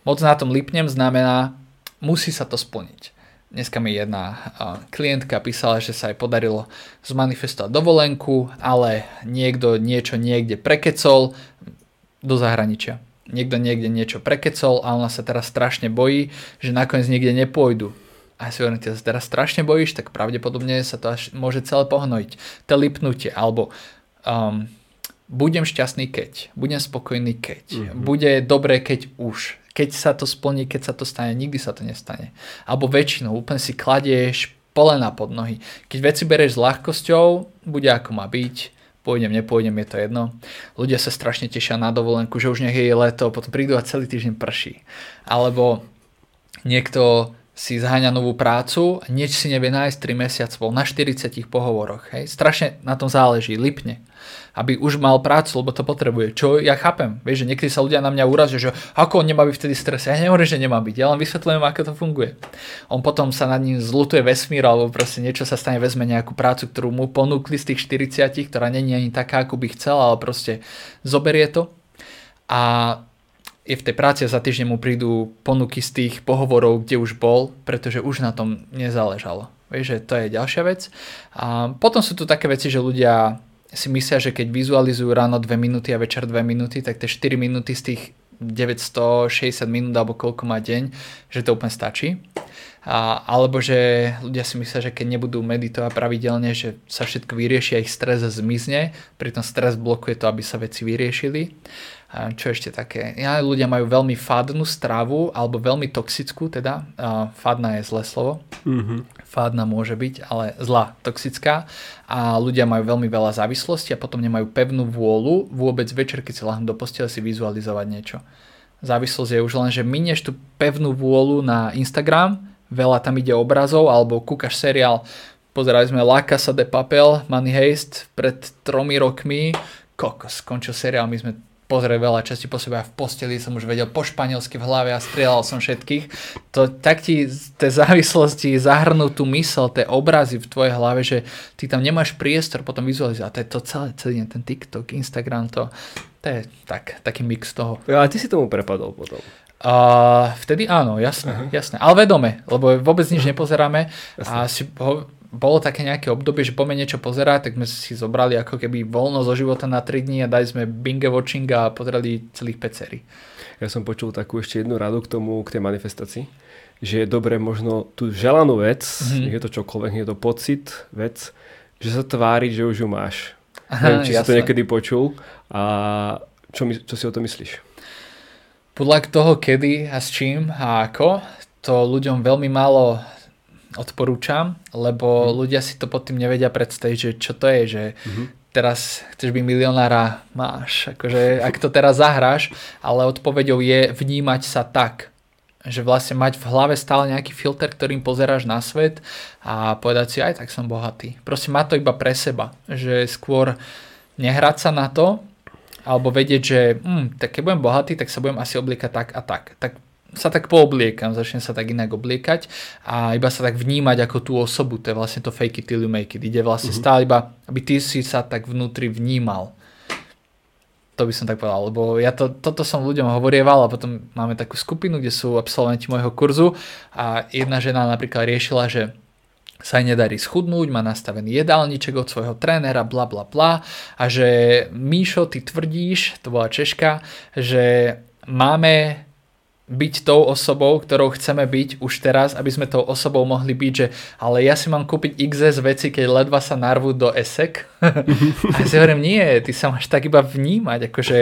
S1: Moc na tom lipnem znamená, musí sa to splniť. Dneska mi jedna klientka písala, že sa jej podarilo zmanifestovať dovolenku, ale niekto niečo niekde prekecol do zahraničia. Niekto niekde niečo prekecol a ona sa teraz strašne bojí, že nakoniec niekde nepôjdu. A si hovorím, ty sa teraz strašne bojíš, tak pravdepodobne sa to až môže celé pohnojiť. To lipnutie, alebo um, budem šťastný keď, budem spokojný keď, mm-hmm. bude dobré keď už keď sa to splní, keď sa to stane, nikdy sa to nestane. Alebo väčšinou úplne si kladieš polena pod nohy. Keď veci bereš s ľahkosťou, bude ako má byť, pôjdem, nepôjdem, je to jedno. Ľudia sa strašne tešia na dovolenku, že už nech je leto, potom prídu a celý týždeň prší. Alebo niekto si zháňa novú prácu a nič si nevie nájsť 3 mesiace, bol na 40 pohovoroch. Hej. Strašne na tom záleží, lipne. Aby už mal prácu, lebo to potrebuje. Čo ja chápem. Vieš, že niekedy sa ľudia na mňa urazia, že ako on nemá byť vtedy stres. Ja nehovorím, že nemá byť, ja len vysvetľujem, ako to funguje. On potom sa nad ním zlutuje vesmír, alebo proste niečo sa stane, vezme nejakú prácu, ktorú mu ponúkli z tých 40, ktorá není ani taká, ako by chcel, ale proste zoberie to. A je v tej práci a za týždeň mu prídu ponuky z tých pohovorov, kde už bol, pretože už na tom nezáležalo. Vieš, že to je ďalšia vec. A potom sú tu také veci, že ľudia si myslia, že keď vizualizujú ráno 2 minúty a večer 2 minúty, tak tie 4 minúty z tých 960 minút alebo koľko má deň, že to úplne stačí. A, alebo že ľudia si myslia, že keď nebudú meditovať pravidelne, že sa všetko vyrieši a ich stres zmizne, pritom stres blokuje to, aby sa veci vyriešili. A čo ešte také? Ja, ľudia majú veľmi fadnú stravu, alebo veľmi toxickú, teda. A fadná je zlé slovo. Mm-hmm. Fádna môže byť, ale zlá, toxická a ľudia majú veľmi veľa závislosti a potom nemajú pevnú vôľu vôbec večer, keď si láhnu do postele si vizualizovať niečo. Závislosť je už len, že minieš tú pevnú vôľu na Instagram, veľa tam ide obrazov alebo kúkaš seriál, pozerali sme La Casa de Papel, Money Heist pred tromi rokmi, kokos, skončil seriál, my sme pozrieť veľa časti po sebe a v posteli som už vedel po španielsky v hlave a strieľal som všetkých. To tak ti tie závislosti zahrnú tú mysel, tie obrazy v tvojej hlave, že ty tam nemáš priestor potom vizualizovať. A to je to celé, celý ten TikTok, Instagram, to, to je tak, taký mix toho.
S2: A ty si tomu prepadol potom.
S1: A vtedy áno, jasné, uh-huh. jasné. Ale vedome, lebo vôbec nič (laughs) nepozeráme jasné. a si ho, bolo také nejaké obdobie, že poďme niečo pozerať, tak sme si zobrali ako keby voľno zo života na 3 dní a dali sme binge watching a pozerali celých 5 sérií.
S2: Ja som počul takú ešte jednu radu k tomu, k tej manifestácii, že je dobre možno tú želanú vec, mm-hmm. je to čokoľvek, je to pocit, vec, že sa tvári, že už ju máš. Aha, Neviem, či jasné. si to niekedy počul a čo, my, čo si o to myslíš?
S1: Podľa toho, kedy a s čím a ako, to ľuďom veľmi málo odporúčam, lebo mm. ľudia si to pod tým nevedia predstaviť, že čo to je, že mm-hmm. teraz chceš byť milionára, máš, akože ak to teraz zahráš, ale odpovedou je vnímať sa tak, že vlastne mať v hlave stále nejaký filter, ktorým pozeráš na svet a povedať si, aj tak som bohatý. Proste má to iba pre seba, že skôr nehrať sa na to, alebo vedieť, že hm, tak keď budem bohatý, tak sa budem asi obliekať tak a tak. Tak sa tak poobliekam, začnem sa tak inak obliekať a iba sa tak vnímať ako tú osobu, to je vlastne to fake it till you make it. Ide vlastne uh-huh. stále iba, aby ty si sa tak vnútri vnímal. To by som tak povedal, lebo ja to, toto som ľuďom hovorieval a potom máme takú skupinu, kde sú absolventi môjho kurzu a jedna žena napríklad riešila, že sa jej nedarí schudnúť, má nastavený jedálniček od svojho trénera, bla bla bla a že Míšo, ty tvrdíš, to bola Češka, že máme byť tou osobou, ktorou chceme byť už teraz, aby sme tou osobou mohli byť, že ale ja si mám kúpiť XS veci, keď ledva sa narvú do esek. (laughs) a ja si hovorím, nie, ty sa máš tak iba vnímať, akože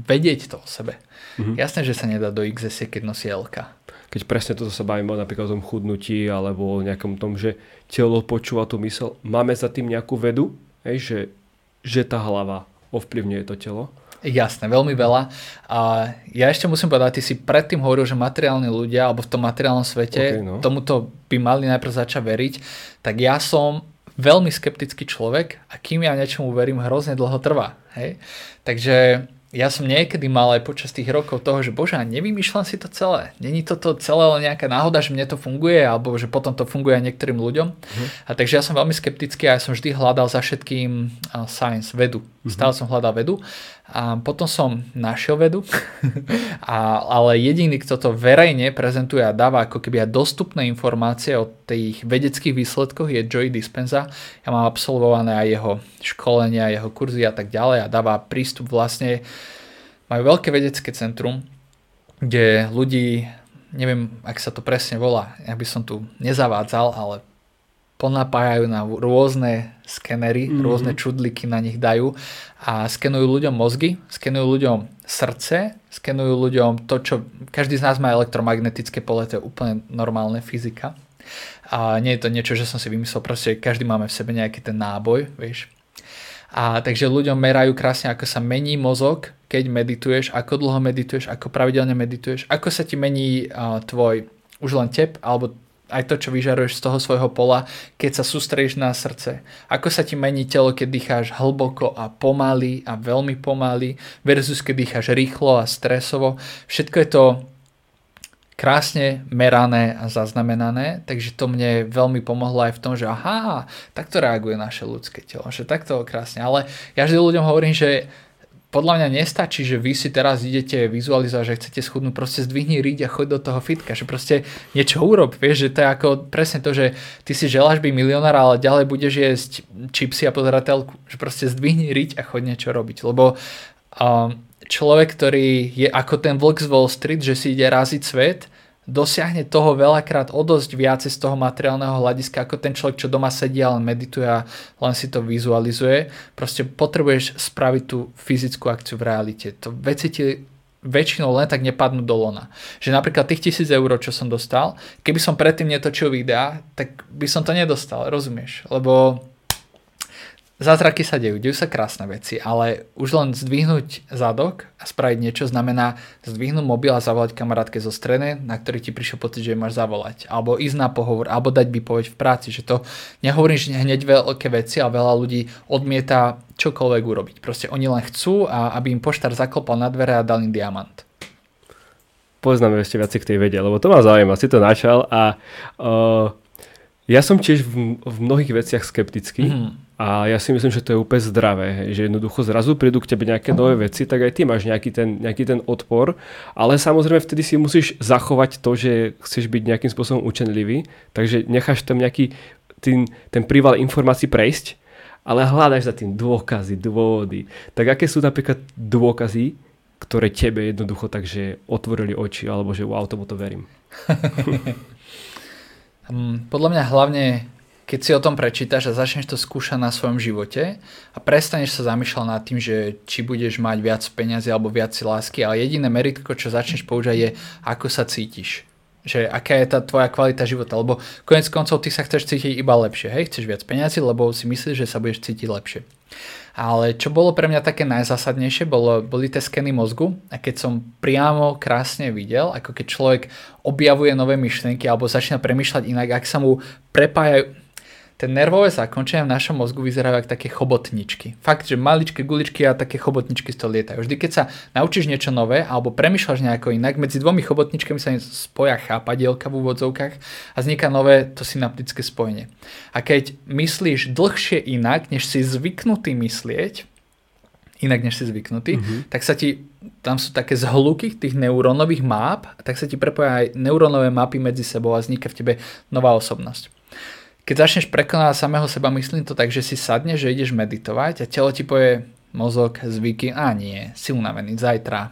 S1: vedieť to o sebe. Mm-hmm. Jasné, že sa nedá do XS, keď nosí LK.
S2: Keď presne toto sa bavíme napríklad o tom chudnutí alebo o nejakom tom, že telo počúva tú mysel, máme za tým nejakú vedu, hej, že, že tá hlava ovplyvňuje to telo?
S1: Jasné, veľmi veľa. A ja ešte musím povedať, ty si predtým hovoril, že materiálni ľudia, alebo v tom materiálnom svete, okay, no. tomuto by mali najprv začať veriť. Tak ja som veľmi skeptický človek a kým ja niečomu verím, hrozne dlho trvá. Hej? Takže ja som niekedy mal aj počas tých rokov toho, že bože, nevymýšľam si to celé. Není toto celé len nejaká náhoda, že mne to funguje, alebo že potom to funguje aj niektorým ľuďom. Uh-huh. A takže ja som veľmi skeptický a ja som vždy hľadal za všetkým science, vedu. Uh-huh. Stále som hľadal vedu. A potom som našiel vedu, (laughs) a, ale jediný, kto to verejne prezentuje a dáva ako keby aj dostupné informácie o tých vedeckých výsledkoch je Joey Dispenza. Ja mám absolvované aj jeho školenia, jeho kurzy a tak ďalej a dáva prístup vlastne, majú veľké vedecké centrum, kde ľudí, neviem, ak sa to presne volá, ja by som tu nezavádzal, ale ponapájajú na rôzne skenery, mm-hmm. rôzne čudliky na nich dajú a skenujú ľuďom mozgy, skenujú ľuďom srdce, skenujú ľuďom to, čo... Každý z nás má elektromagnetické pole, to je úplne normálne fyzika. A nie je to niečo, že som si vymyslel, proste každý máme v sebe nejaký ten náboj, vieš. A takže ľuďom merajú krásne, ako sa mení mozog, keď medituješ, ako dlho medituješ, ako pravidelne medituješ, ako sa ti mení uh, tvoj už len tep, alebo aj to, čo vyžaruješ z toho svojho pola, keď sa sústredíš na srdce. Ako sa ti mení telo, keď dýcháš hlboko a pomaly a veľmi pomaly versus keď dýcháš rýchlo a stresovo. Všetko je to krásne merané a zaznamenané, takže to mne veľmi pomohlo aj v tom, že aha, takto reaguje naše ľudské telo, že takto krásne. Ale ja vždy ľuďom hovorím, že podľa mňa nestačí, že vy si teraz idete vizualizovať, že chcete schudnúť, proste zdvihni riť a choď do toho fitka, že proste niečo urob, vieš, že to je ako presne to, že ty si želáš byť milionár, ale ďalej budeš jesť čipsy a pozerať telku, že proste zdvihni riť a choď niečo robiť, lebo um, človek, ktorý je ako ten vlk z Wall Street, že si ide raziť svet, dosiahne toho veľakrát o dosť viacej z toho materiálneho hľadiska ako ten človek, čo doma sedí a len medituje a len si to vizualizuje. Proste potrebuješ spraviť tú fyzickú akciu v realite. To veci ti väčšinou len tak nepadnú do lona. Že napríklad tých tisíc eur, čo som dostal, keby som predtým netočil videa, tak by som to nedostal, rozumieš? Lebo Zázraky sa dejú, dejú sa krásne veci, ale už len zdvihnúť zadok a spraviť niečo znamená zdvihnúť mobil a zavolať kamarátke zo stredy, na ktorý ti prišiel pocit, že máš zavolať. Alebo ísť na pohovor, alebo dať výpoveď v práci. Že to nehovorím, že hneď veľké veci a veľa ľudí odmieta čokoľvek urobiť. Proste oni len chcú, a aby im poštár zaklopal na dvere a dal im diamant
S2: poznáme ešte viac k tej vede, lebo to ma zaujíma, si to načal a uh, ja som tiež v, v mnohých veciach skeptický. Mm. A ja si myslím, že to je úplne zdravé, že jednoducho zrazu prídu k tebe nejaké nové veci, tak aj ty máš nejaký ten, nejaký ten odpor, ale samozrejme vtedy si musíš zachovať to, že chceš byť nejakým spôsobom učenlivý, takže necháš tam nejaký ten, ten príval informácií prejsť, ale hľadáš za tým dôkazy, dôvody. Tak aké sú napríklad dôkazy, ktoré tebe jednoducho takže otvorili oči, alebo že wow, tomu to verím?
S1: Mm, (laughs) podľa mňa hlavne keď si o tom prečítaš a začneš to skúšať na svojom živote a prestaneš sa zamýšľať nad tým, že či budeš mať viac peniazy alebo viac lásky, ale jediné meritko, čo začneš používať je, ako sa cítiš. Že aká je tá tvoja kvalita života, lebo konec koncov ty sa chceš cítiť iba lepšie, hej? Chceš viac peniazy, lebo si myslíš, že sa budeš cítiť lepšie. Ale čo bolo pre mňa také najzásadnejšie, bolo, boli tie skeny mozgu a keď som priamo krásne videl, ako keď človek objavuje nové myšlienky alebo začína premýšľať inak, ak sa mu prepájajú, Ten nervové zákončenia v našom mozgu vyzerajú ako také chobotničky. Fakt, že maličké guličky a také chobotničky z toho lietajú. Vždy, keď sa naučíš niečo nové alebo premyšľaš nejako inak, medzi dvomi chobotničkami sa spoja chápadielka v úvodzovkách a vzniká nové to synaptické spojenie. A keď myslíš dlhšie inak, než si zvyknutý myslieť, inak než si zvyknutý, mm-hmm. tak sa ti, tam sú také zhluky tých neurónových map, tak sa ti prepoja aj neurónové mapy medzi sebou a vzniká v tebe nová osobnosť. Keď začneš prekonávať samého seba, myslím to tak, že si sadneš, že ideš meditovať a telo ti povie mozog, zvyky, a nie, si unavený, zajtra,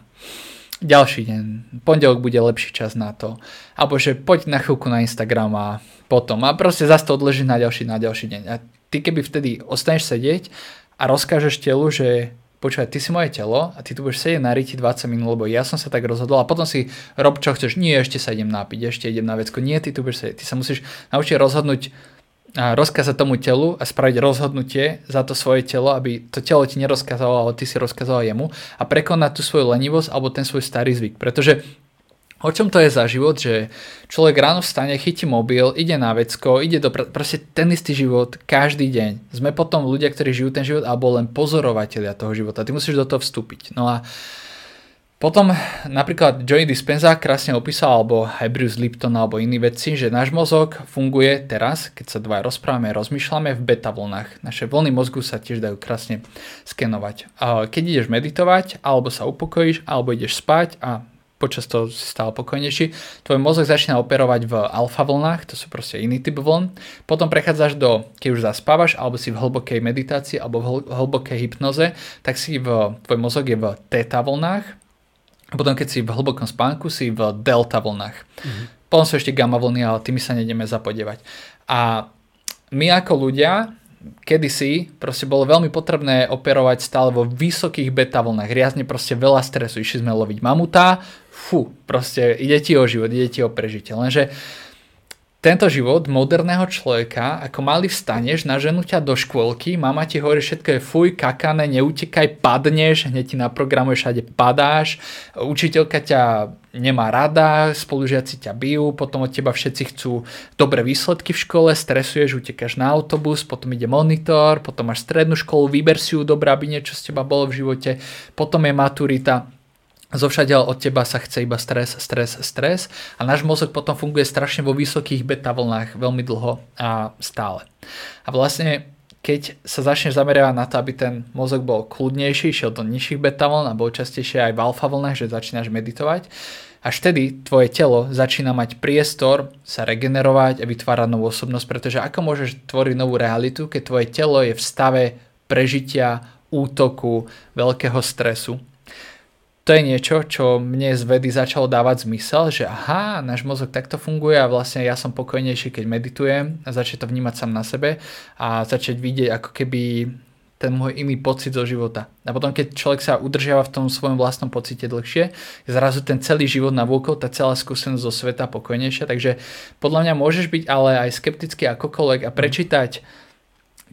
S1: ďalší deň, pondelok bude lepší čas na to. Alebo že poď na chvíľku na Instagram a potom. A proste zase to odleží na ďalší, na ďalší deň. A ty keby vtedy ostaneš sedieť a rozkážeš telu, že počúvaj, ty si moje telo a ty tu budeš sedieť na riti 20 minút, lebo ja som sa tak rozhodol a potom si rob čo chceš, nie, ešte sa idem nápiť, ešte idem na vecko, nie, ty tu budeš sedieť, ty sa musíš naučiť rozhodnúť rozkázať tomu telu a spraviť rozhodnutie za to svoje telo, aby to telo ti nerozkázalo, ale ty si rozkázal jemu a prekonať tú svoju lenivosť alebo ten svoj starý zvyk. Pretože O čom to je za život, že človek ráno vstane, chytí mobil, ide na vecko, ide do... Pr- proste ten istý život každý deň. Sme potom ľudia, ktorí žijú ten život, alebo len pozorovateľia toho života. Ty musíš do toho vstúpiť. No a potom napríklad Joey Dispenza krásne opísal, alebo aj Bruce Lipton, alebo iní vedci, že náš mozog funguje teraz, keď sa dva rozprávame, rozmýšľame v beta vlnách. Naše vlny mozgu sa tiež dajú krásne skenovať. Keď ideš meditovať, alebo sa upokojíš, alebo ideš spať a počas toho si stále pokojnejší, tvoj mozog začína operovať v alfa vlnách, to sú proste iný typ vln. Potom prechádzaš do, keď už zaspávaš, alebo si v hlbokej meditácii, alebo v hlbokej hypnoze, tak si v, tvoj mozog je v teta vlnách, a potom keď si v hlbokom spánku, si v delta vlnách. Mm-hmm. Potom sú ešte gamma vlny, ale tými sa nejdeme zapodievať. A my ako ľudia, kedysi proste bolo veľmi potrebné operovať stále vo vysokých beta vlnách. Riazne proste veľa stresu. Išli sme loviť mamuta, fú, proste ide ti o život, ide ti o prežitie. Lenže uh, tento život moderného človeka, ako mali vstaneš, naženú ťa do škôlky, mama ti hovorí všetko je fuj, kakané, neutekaj, padneš, hneď ti naprogramuje, všade padáš, učiteľka ťa nemá rada, spolužiaci ťa bijú, potom od teba všetci chcú dobré výsledky v škole, stresuješ, utekáš na autobus, potom ide monitor, potom máš strednú školu, vyber si ju dobrá, aby niečo z teba bolo v živote, potom je maturita, Zovšadiaľ od teba sa chce iba stres, stres, stres. A náš mozog potom funguje strašne vo vysokých beta vlnách veľmi dlho a stále. A vlastne keď sa začneš zameriavať na to, aby ten mozog bol kľudnejší, šiel do nižších beta vln a bol častejšie aj v alfa vlnách, že začínaš meditovať, až vtedy tvoje telo začína mať priestor sa regenerovať a vytvárať novú osobnosť, pretože ako môžeš tvoriť novú realitu, keď tvoje telo je v stave prežitia, útoku, veľkého stresu to je niečo, čo mne z vedy začalo dávať zmysel, že aha, náš mozog takto funguje a vlastne ja som pokojnejší, keď meditujem a začať to vnímať sám na sebe a začať vidieť ako keby ten môj iný pocit zo života. A potom, keď človek sa udržiava v tom svojom vlastnom pocite dlhšie, je zrazu ten celý život na vôkol, tá celá skúsenosť zo sveta pokojnejšia. Takže podľa mňa môžeš byť ale aj skeptický akokoľvek a prečítať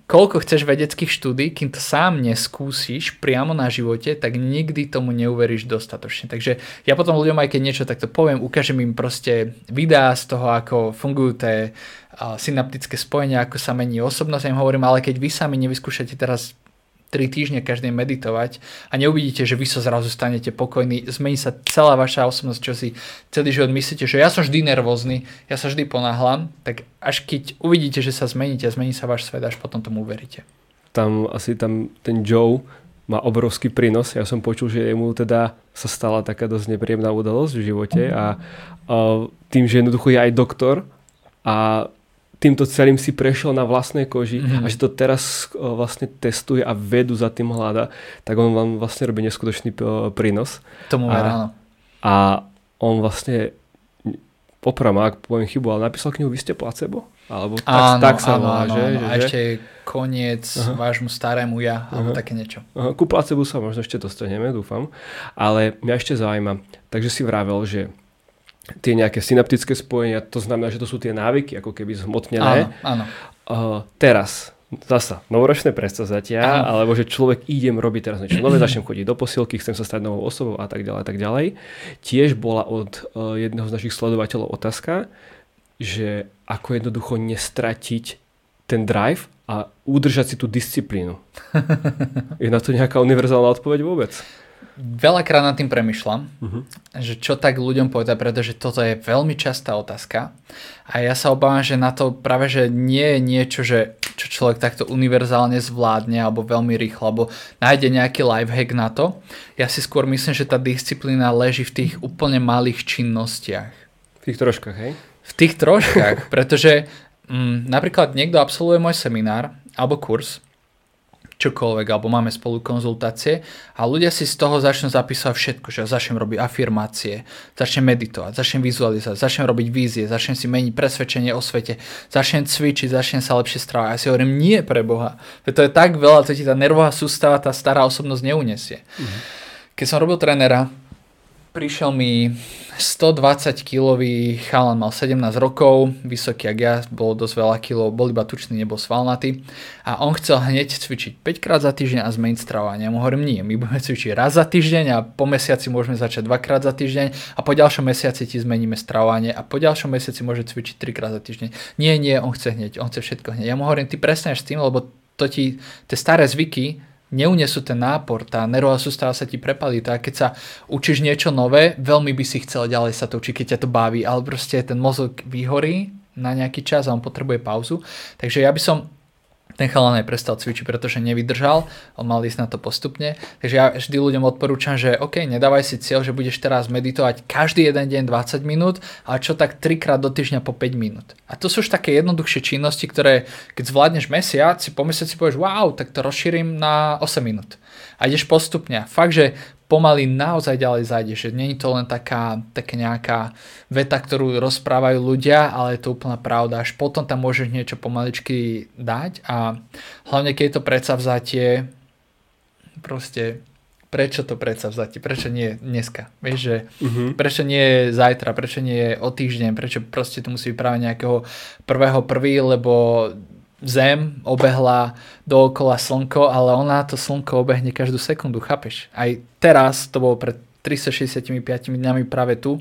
S1: koľko chceš vedeckých štúdí, kým to sám neskúsiš priamo na živote, tak nikdy tomu neuveríš dostatočne. Takže ja potom ľuďom, aj keď niečo takto poviem, ukážem im proste videá z toho, ako fungujú tie synaptické spojenia, ako sa mení osobnosť. Ja im hovorím, ale keď vy sami nevyskúšate teraz 3 týždne každý meditovať a neuvidíte, že vy sa zrazu stanete pokojní, zmení sa celá vaša osobnosť, čo si celý život myslíte, že ja som vždy nervózny, ja sa vždy ponáhľam, tak až keď uvidíte, že sa zmeníte, zmení sa váš svet, až potom tomu uveríte.
S2: Tam asi tam ten Joe má obrovský prínos. Ja som počul, že mu teda sa stala taká dosť nepríjemná udalosť v živote a, a tým, že jednoducho je aj doktor a týmto celým si prešiel na vlastnej koži mm-hmm. a že to teraz vlastne testuje a vedu za tým hľada, tak on vám vlastne robí neskutočný prínos.
S1: Tomu áno.
S2: A on vlastne poprám, ak poviem chybu, ale napísal knihu Vy ste placebo? Alebo tak, áno, tak sa áno, volá,
S1: áno,
S2: že?
S1: Áno. Že? A ešte koniec Aha. vášmu starému ja, alebo Aha. také niečo.
S2: Aha. Ku placebu sa možno ešte dostaneme, dúfam. Ale mňa ešte zaujíma, takže si vravel, že tie nejaké synaptické spojenia, to znamená, že to sú tie návyky, ako keby zhmotnené.
S1: Áno, áno.
S2: Uh, teraz, zasa, novoročné predstavzatia, alebo že človek idem robiť teraz niečo nové, začnem chodiť do posilky, chcem sa stať novou osobou a tak ďalej, a tak ďalej. Tiež bola od uh, jedného z našich sledovateľov otázka, že ako jednoducho nestratiť ten drive a udržať si tú disciplínu. (laughs) Je na to nejaká univerzálna odpoveď vôbec?
S1: Veľakrát nad tým premyšľam, uh-huh. že čo tak ľuďom povedať, pretože toto je veľmi častá otázka a ja sa obávam, že na to práve, že nie je niečo, že čo človek takto univerzálne zvládne alebo veľmi rýchlo, alebo nájde nejaký lifehack na to. Ja si skôr myslím, že tá disciplína leží v tých úplne malých činnostiach.
S2: V tých troškách, hej?
S1: V tých troškách, (laughs) pretože mm, napríklad niekto absolvuje môj seminár alebo kurz čokoľvek, alebo máme spolu konzultácie a ľudia si z toho začnú zapísať všetko, že začnem robiť afirmácie, začnem meditovať, začnem vizualizovať, začnem robiť vízie, začnem si meniť presvedčenie o svete, začnem cvičiť, začnem sa lepšie strávať. Ja si hovorím, nie pre Boha, to je tak veľa, to ti tá nervová sústava, tá stará osobnosť neunesie. Mm-hmm. Keď som robil trénera, prišiel mi 120 kilový chalan, mal 17 rokov, vysoký jak ja, bol dosť veľa kilov, bol iba tučný, nebol svalnatý a on chcel hneď cvičiť 5 krát za týždeň a zmeniť stravovanie. Mu hovorím, nie, my budeme cvičiť raz za týždeň a po mesiaci môžeme začať 2 krát za týždeň a po ďalšom mesiaci ti zmeníme stravovanie a po ďalšom mesiaci môže cvičiť 3 krát za týždeň. Nie, nie, on chce hneď, on chce všetko hneď. Ja mu hovorím, ty presneš s tým, lebo to ti, tie staré zvyky neunesú ten nápor, tá nervová sústava sa ti prepalí. Tak keď sa učíš niečo nové, veľmi by si chcel ďalej sa to učiť, keď ťa to baví, ale proste ten mozog vyhorí na nejaký čas a on potrebuje pauzu. Takže ja by som ten chalan aj prestal cvičiť, pretože nevydržal, on mal ísť na to postupne. Takže ja vždy ľuďom odporúčam, že OK, nedávaj si cieľ, že budeš teraz meditovať každý jeden deň 20 minút, ale čo tak 3 krát do týždňa po 5 minút. A to sú už také jednoduchšie činnosti, ktoré keď zvládneš mesiac, si po mesiaci povieš, wow, tak to rozšírim na 8 minút. A ideš postupne. Fakt, že pomaly naozaj ďalej zajde, že není to len taká, taká nejaká veta, ktorú rozprávajú ľudia, ale je to úplná pravda. Až potom tam môžeš niečo pomaličky dať a hlavne keď je to predsavzatie, proste prečo to predsavzatie, prečo nie dneska, vieš, že uh-huh. prečo nie zajtra, prečo nie o týždeň, prečo proste to musí byť práve nejakého prvého prvý, lebo Zem obehla dookola Slnko, ale ona to Slnko obehne každú sekundu, chápeš? Aj teraz, to bolo pred 365 dňami práve tu,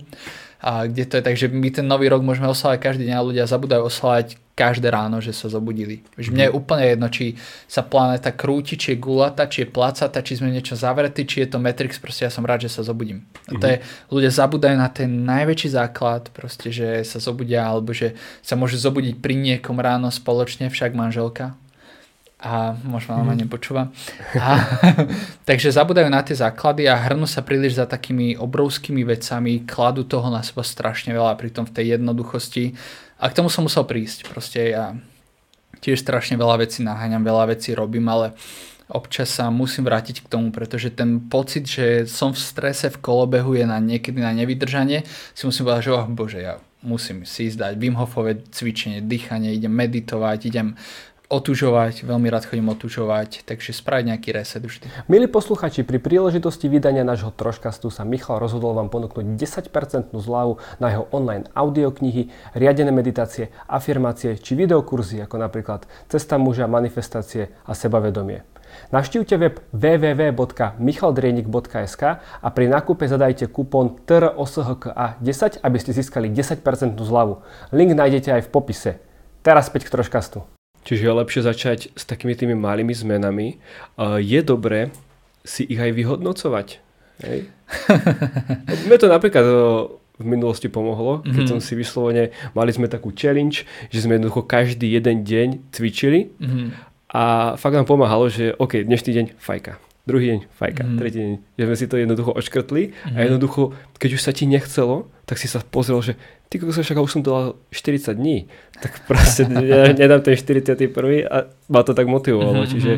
S1: a kde to je, takže my ten nový rok môžeme oslavať každý deň a ľudia zabúdajú oslavať každé ráno, že sa zobudili. Už mne je mhm. úplne jedno, či sa planéta krúti, či je gulata, či je placata, či sme niečo zavretí, či je to Matrix, proste ja som rád, že sa zobudím. A to mhm. je, ľudia zabúdajú na ten najväčší základ, proste, že sa zobudia, alebo že sa môže zobudiť pri niekom ráno spoločne, však manželka, a možno ma mm. nepočúva. A, (laughs) takže zabudajú na tie základy a hrnú sa príliš za takými obrovskými vecami, kladú toho na seba strašne veľa, pritom v tej jednoduchosti. A k tomu som musel prísť. Proste ja tiež strašne veľa vecí naháňam, veľa vecí robím, ale občas sa musím vrátiť k tomu, pretože ten pocit, že som v strese, v kolobehu je na niekedy na nevydržanie, si musím povedať, že oh bože, ja musím si ísť dať Wim Hofové cvičenie, dýchanie, idem meditovať, idem otužovať, veľmi rád chodím otužovať, takže spraviť nejaký reset vždy.
S2: Milí posluchači, pri príležitosti vydania nášho troškastu sa Michal rozhodol vám ponúknuť 10% zľavu na jeho online audioknihy, riadené meditácie, afirmácie či videokurzy ako napríklad Cesta muža, manifestácie a sebavedomie. Navštívte web www.michaldrienik.sk a pri nákupe zadajte kupón TROSHKA10, aby ste získali 10% zľavu. Link nájdete aj v popise. Teraz späť k troškastu. Čiže je lepšie začať s takými tými malými zmenami. Je dobré si ich aj vyhodnocovať. Hej? (laughs) Mne to napríklad v minulosti pomohlo, keď mm-hmm. som si vyslovene, mali sme takú challenge, že sme jednoducho každý jeden deň cvičili mm-hmm. a fakt nám pomáhalo, že OK, dnešný deň fajka, druhý deň fajka, mm-hmm. tretí deň, že sme si to jednoducho oškrtli mm-hmm. a mhm. jednoducho, keď už sa ti nechcelo, tak si sa pozrel, že ty kokos, však už som dal 40 dní, tak proste (laughs) nedám ten 41. a ma to tak motivovalo, mm-hmm. čiže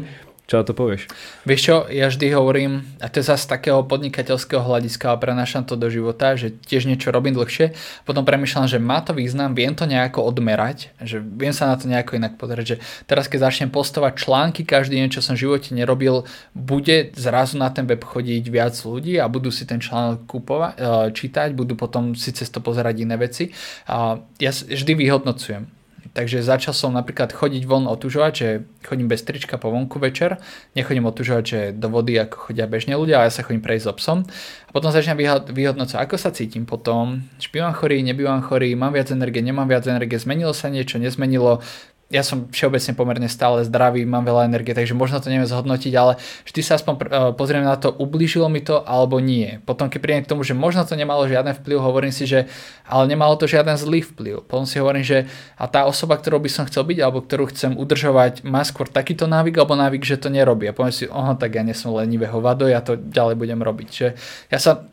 S2: čo na to povieš?
S1: Vieš čo, ja vždy hovorím, a to je zase takého podnikateľského hľadiska, ale prenášam to do života, že tiež niečo robím dlhšie, potom premyšľam, že má to význam, viem to nejako odmerať, že viem sa na to nejako inak pozrieť, že teraz keď začnem postovať články každý deň, čo som v živote nerobil, bude zrazu na ten web chodiť viac ľudí a budú si ten článok kúpovať, e, čítať, budú potom si cez to pozerať iné veci. A ja vždy vyhodnocujem Takže začal som napríklad chodiť von otužovať, že chodím bez trička po vonku večer, nechodím otužovať, že do vody ako chodia bežne ľudia, ale ja sa chodím prejsť so psom. A potom začnem vyhodnocovať, ako sa cítim potom, či bývam chorý, nebývam chorý, mám viac energie, nemám viac energie, zmenilo sa niečo, nezmenilo, ja som všeobecne pomerne stále zdravý, mám veľa energie, takže možno to neviem zhodnotiť, ale vždy sa aspoň e, pozriem na to, ublížilo mi to alebo nie. Potom keď prídem k tomu, že možno to nemalo žiaden vplyv, hovorím si, že ale nemalo to žiaden zlý vplyv. Potom si hovorím, že a tá osoba, ktorou by som chcel byť alebo ktorú chcem udržovať, má skôr takýto návyk alebo návyk, že to nerobí. A poviem si, oho, tak ja nie som lenivé hovado, ja to ďalej budem robiť. Že ja sa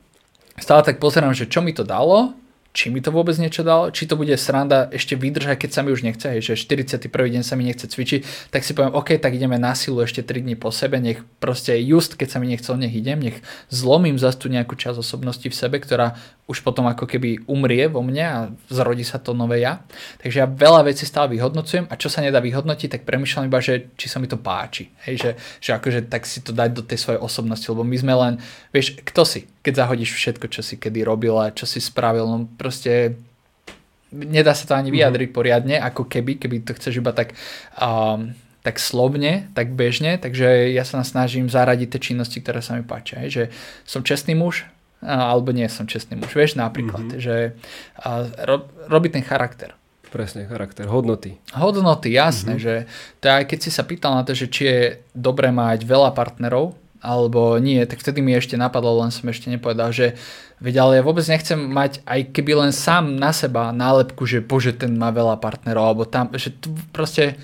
S1: stále tak pozerám, že čo mi to dalo, či mi to vôbec niečo dalo, či to bude sranda ešte vydržať, keď sa mi už nechce, hej, že 41. deň sa mi nechce cvičiť, tak si poviem, OK, tak ideme na silu ešte 3 dní po sebe, nech proste just, keď sa mi nechcel, nech idem, nech zlomím zase tú nejakú časť osobnosti v sebe, ktorá už potom ako keby umrie vo mne a zrodí sa to nové ja. Takže ja veľa vecí stále vyhodnocujem a čo sa nedá vyhodnotiť, tak premyšľam iba, že či sa mi to páči. Hej, že, že akože tak si to dať do tej svojej osobnosti, lebo my sme len, vieš, kto si, keď zahodíš všetko, čo si kedy robil a čo si spravil, no proste nedá sa to ani mhm. vyjadriť mm-hmm. poriadne, ako keby, keby to chceš iba tak um, tak slovne, tak bežne, takže ja sa snažím zaradiť tie činnosti, ktoré sa mi páčia. Že som čestný muž, alebo nie som čestný muž. Vieš napríklad, mm-hmm. že a, ro, robí ten charakter.
S2: Presne, charakter, hodnoty.
S1: Hodnoty, jasné, mm-hmm. že to aj keď si sa pýtal na to, že či je dobré mať veľa partnerov, alebo nie, tak vtedy mi ešte napadlo, len som ešte nepovedal, že veď, ale ja vôbec nechcem mať aj keby len sám na seba nálepku, že bože, ten má veľa partnerov, alebo tam, že tu proste,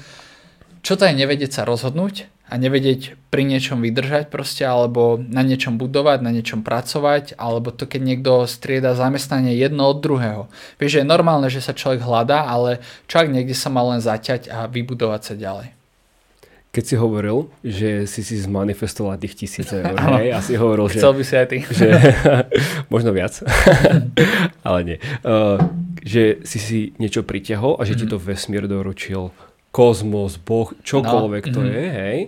S1: čo to je nevedieť sa rozhodnúť a nevedieť pri niečom vydržať proste, alebo na niečom budovať, na niečom pracovať, alebo to keď niekto strieda zamestnanie jedno od druhého. Vieš, že je normálne, že sa človek hľadá, ale človek niekde sa má len zaťať a vybudovať sa ďalej.
S2: Keď si hovoril, že si si zmanifestoval tých tisíc eur, hej, a si hovoril,
S1: že... Chcel by si aj ty.
S2: Že, (laughs) možno viac, (laughs) ale nie. Uh, že si si niečo pritiahol a že mm-hmm. ti to vesmír doručil kozmos, boh, čokoľvek no, to mm-hmm. je, hej,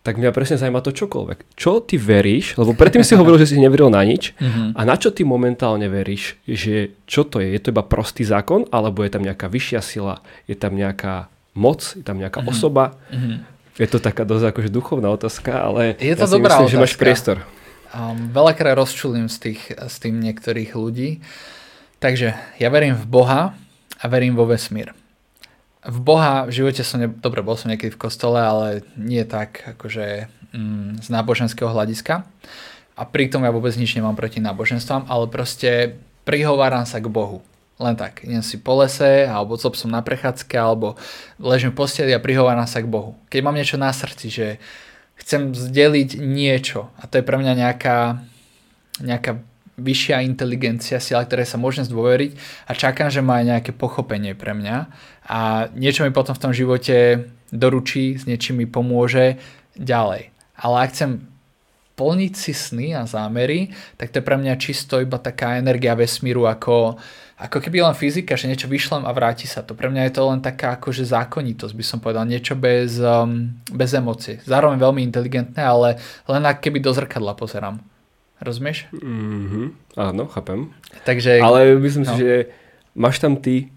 S2: tak mňa presne zaujíma to čokoľvek. Čo ty veríš, lebo predtým si hovoril, že si neveril na nič mm-hmm. a na čo ty momentálne veríš, že čo to je? Je to iba prostý zákon, alebo je tam nejaká vyššia sila, je tam nejaká moc, je tam nejaká mm-hmm. osoba? Mm-hmm. Je to taká dosť akože duchovná otázka, ale
S1: je to
S2: ja si
S1: dobrá
S2: myslím,
S1: otázka.
S2: že máš priestor.
S1: Um, veľakrát rozčulím z tých, s tým niektorých ľudí. Takže ja verím v Boha a verím vo vesmír v Boha v živote som, ne... dobre, bol som niekedy v kostole, ale nie tak akože mm, z náboženského hľadiska. A pritom ja vôbec nič nemám proti náboženstvám, ale proste prihováram sa k Bohu. Len tak, idem si po lese, alebo co som na prechádzke, alebo ležím v posteli a prihováram sa k Bohu. Keď mám niečo na srdci, že chcem zdeliť niečo a to je pre mňa nejaká, nejaká vyššia inteligencia, sila, ktoré sa môžem zdôveriť a čakám, že má aj nejaké pochopenie pre mňa a niečo mi potom v tom živote doručí, s niečím mi pomôže ďalej. Ale ak chcem plniť si sny a zámery, tak to je pre mňa čisto iba taká energia vesmíru ako, ako keby len fyzika, že niečo vyšlem a vráti sa to. Pre mňa je to len taká akože zákonitosť, by som povedal, niečo bez, um, bez emócií. Zároveň veľmi inteligentné, ale len ak keby do zrkadla pozerám. Rozumieš?
S2: Mm-hmm. Áno, chápem.
S1: Takže,
S2: ale myslím no. si, že máš tam ty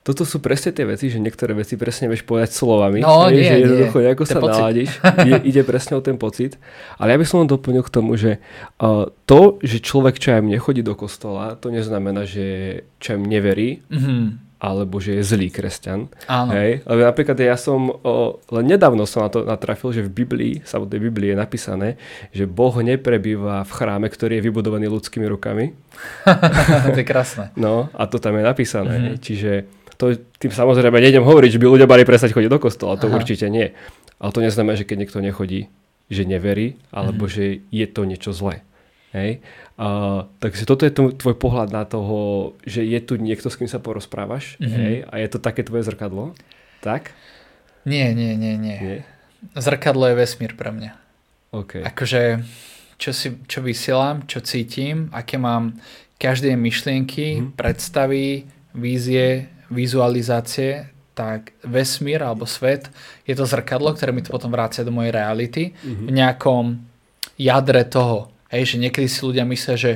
S2: toto sú presne tie veci, že niektoré veci presne vieš povedať slovami.
S1: No, nie,
S2: že jednoducho
S1: nie.
S2: nejako sa naladíš. ide, (laughs) ide presne o ten pocit. Ale ja by som len doplnil k tomu, že uh, to, že človek čo aj nechodí do kostola, to neznamená, že čo aj neverí. Mm-hmm alebo že je zlý kresťan.
S1: Áno.
S2: Hej? Ale napríklad ja som, o, len nedávno som na to natrafil, že v Biblii, samotnej Biblii je napísané, že Boh neprebýva v chráme, ktorý je vybudovaný ľudskými rukami. (laughs)
S1: to je krásne.
S2: No a to tam je napísané. Mm-hmm. Čiže to, tým samozrejme nejdem hovoriť, že by ľudia mali prestať chodiť do kostola, to Aha. určite nie. Ale to neznamená, že keď niekto nechodí, že neverí, alebo mm-hmm. že je to niečo zlé. Hej? Uh, takže toto je tvoj pohľad na toho, že je tu niekto, s kým sa porozprávaš mm-hmm. hej? a je to také tvoje zrkadlo. Tak?
S1: Nie, nie, nie, nie. nie? Zrkadlo je vesmír pre mňa.
S2: Okay.
S1: Akože, čo, si, čo vysielam, čo cítim, aké mám každé myšlienky, mm-hmm. predstavy, vízie, vizualizácie, tak vesmír alebo svet je to zrkadlo, ktoré mi to potom vrácia do mojej reality mm-hmm. v nejakom jadre toho. Hej, že niekedy si ľudia myslia, že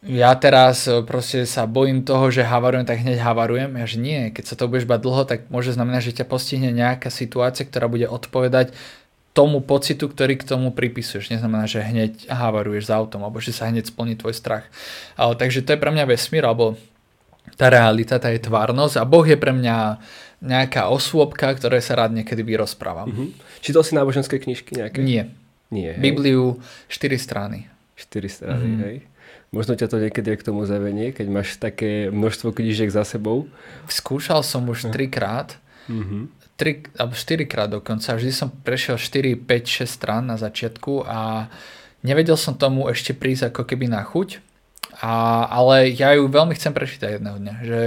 S1: ja teraz e, proste sa bojím toho, že havarujem, tak hneď havarujem. Ja že nie, keď sa to budeš bať dlho, tak môže znamenať, že ťa postihne nejaká situácia, ktorá bude odpovedať tomu pocitu, ktorý k tomu pripisuješ. Neznamená, že hneď havaruješ s autom, alebo že sa hneď splní tvoj strach. Ale, takže to je pre mňa vesmír, alebo tá realita, tá je tvárnosť a Boh je pre mňa nejaká osôbka, ktoré sa rád niekedy vyrozprávam. Uh-huh.
S2: Čítal si náboženské knižky nejaké?
S1: Nie.
S2: Nie.
S1: Hej? Bibliu 4 strany.
S2: 4 strany, uh-huh. hej. Možno ťa to niekedy k tomu zavenie, keď máš také množstvo knížiek za sebou.
S1: Skúšal som už trikrát. Uh-huh. Tri, alebo 4 krát dokonca. Vždy som prešiel 4, 5, 6 strán na začiatku a nevedel som tomu ešte prísť ako keby na chuť a, ale ja ju veľmi chcem prečítať jedného dňa, že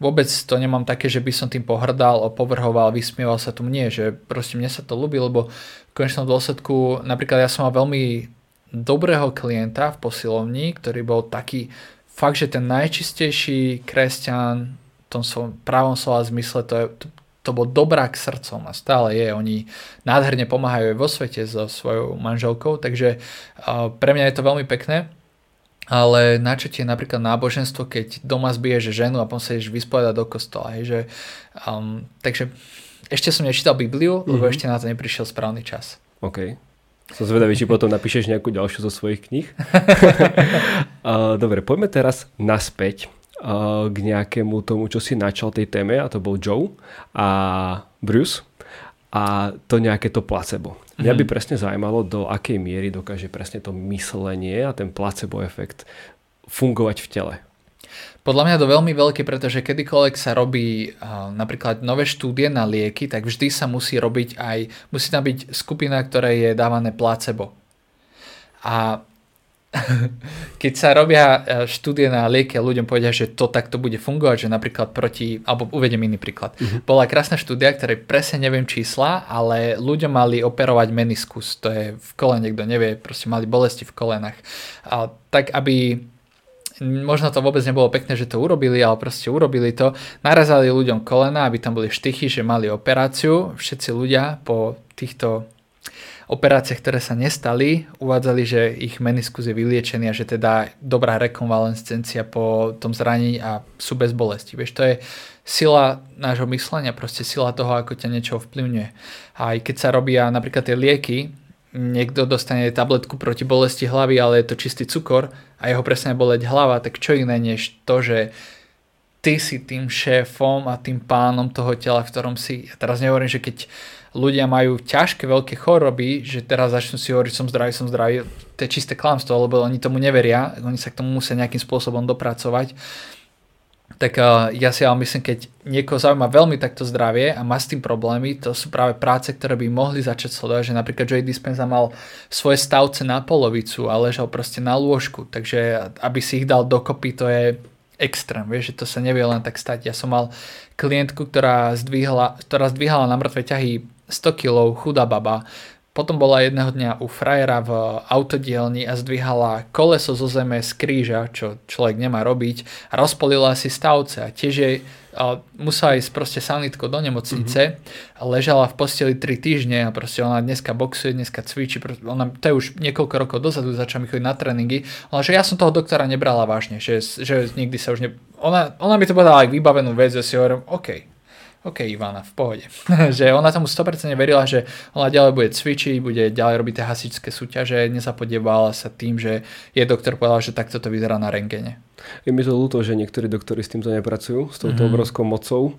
S1: vôbec to nemám také, že by som tým pohrdal, opovrhoval, vysmieval sa tomu. Nie, že proste mne sa to ľúbi, lebo v konečnom dôsledku, napríklad ja som mal veľmi dobrého klienta v posilovni, ktorý bol taký fakt, že ten najčistejší kresťan v tom svojom pravom slova zmysle, to, je, to, to bol dobrák srdcom a stále je. Oni nádherne pomáhajú aj vo svete so svojou manželkou, takže uh, pre mňa je to veľmi pekné ale na čo ti je napríklad náboženstvo, keď doma zbiješ ženu a potom sa ideš vyspovedať do kostola. Hej, že, um, takže ešte som nečítal Bibliu, mm-hmm. lebo mhm. ešte na to neprišiel správny čas.
S2: OK. Som zvedavý, či potom napíšeš nejakú ďalšiu zo svojich kníh. (laughs) uh, dobre, poďme teraz naspäť uh, k nejakému tomu, čo si načal tej téme, a to bol Joe a Bruce a to nejaké to placebo. Mňa by mhm. presne zaujímalo, do akej miery dokáže presne to myslenie a ten placebo efekt fungovať v tele.
S1: Podľa mňa to veľmi veľké, pretože kedykoľvek sa robí napríklad nové štúdie na lieky, tak vždy sa musí robiť aj, musí tam byť skupina, ktoré je dávané placebo. A (laughs) keď sa robia e, štúdie na lieky a ľuďom povedia, že to takto bude fungovať, že napríklad proti, alebo uvedem iný príklad. Uh-huh. Bola krásna štúdia, ktorej presne neviem čísla, ale ľudia mali operovať meniskus, to je v kolene, kto nevie, proste mali bolesti v kolenách. A tak, aby možno to vôbec nebolo pekné, že to urobili, ale proste urobili to. Narazali ľuďom kolena, aby tam boli štychy, že mali operáciu. Všetci ľudia po týchto operáciách, ktoré sa nestali, uvádzali, že ich meniskus je vyliečený a že teda dobrá rekonvalescencia po tom zranení a sú bez bolesti. Vieš, to je sila nášho myslenia, proste sila toho, ako ťa niečo vplyvňuje. A aj keď sa robia napríklad tie lieky, niekto dostane tabletku proti bolesti hlavy, ale je to čistý cukor a jeho presne boleť hlava, tak čo iné než to, že ty si tým šéfom a tým pánom toho tela, v ktorom si. Ja teraz nehovorím, že keď ľudia majú ťažké veľké choroby, že teraz začnú si hovoriť som zdravý, som zdravý, to je čisté klamstvo, lebo oni tomu neveria, oni sa k tomu musia nejakým spôsobom dopracovať. Tak uh, ja si ale myslím, keď niekoho zaujíma veľmi takto zdravie a má s tým problémy, to sú práve práce, ktoré by mohli začať sledovať, že napríklad Joey Dispenza mal svoje stavce na polovicu a ležal proste na lôžku, takže aby si ich dal dokopy, to je extrém, vieš, že to sa nevie len tak stať. Ja som mal klientku, ktorá zdvíhala, ktorá zdvíhala na mŕtve ťahy 100 kg, chudá baba, potom bola jedného dňa u frajera v autodielni a zdvíhala koleso zo zeme z kríža, čo človek nemá robiť. A rozpolila si stavce a tiež jej a musela ísť proste sanitko do nemocnice. Mm-hmm. ležala v posteli 3 týždne a proste ona dneska boxuje, dneska cvičí, ona, to je už niekoľko rokov dozadu, začala mi chodiť na tréningy, ale že ja som toho doktora nebrala vážne, že, že nikdy sa už ne... Ona, ona mi to povedala aj vybavenú vec, že si hovorím, OK, OK Ivana, v pohode. (laughs) že ona tomu 100% verila, že ona ďalej bude cvičiť, bude ďalej robiť tie hasičské súťaže, nezapodievala sa tým, že je doktor povedal, že takto to vyzerá na rengene.
S2: Je mi to ľúto, že niektorí doktori s týmto nepracujú, s touto mm-hmm. obrovskou mocou,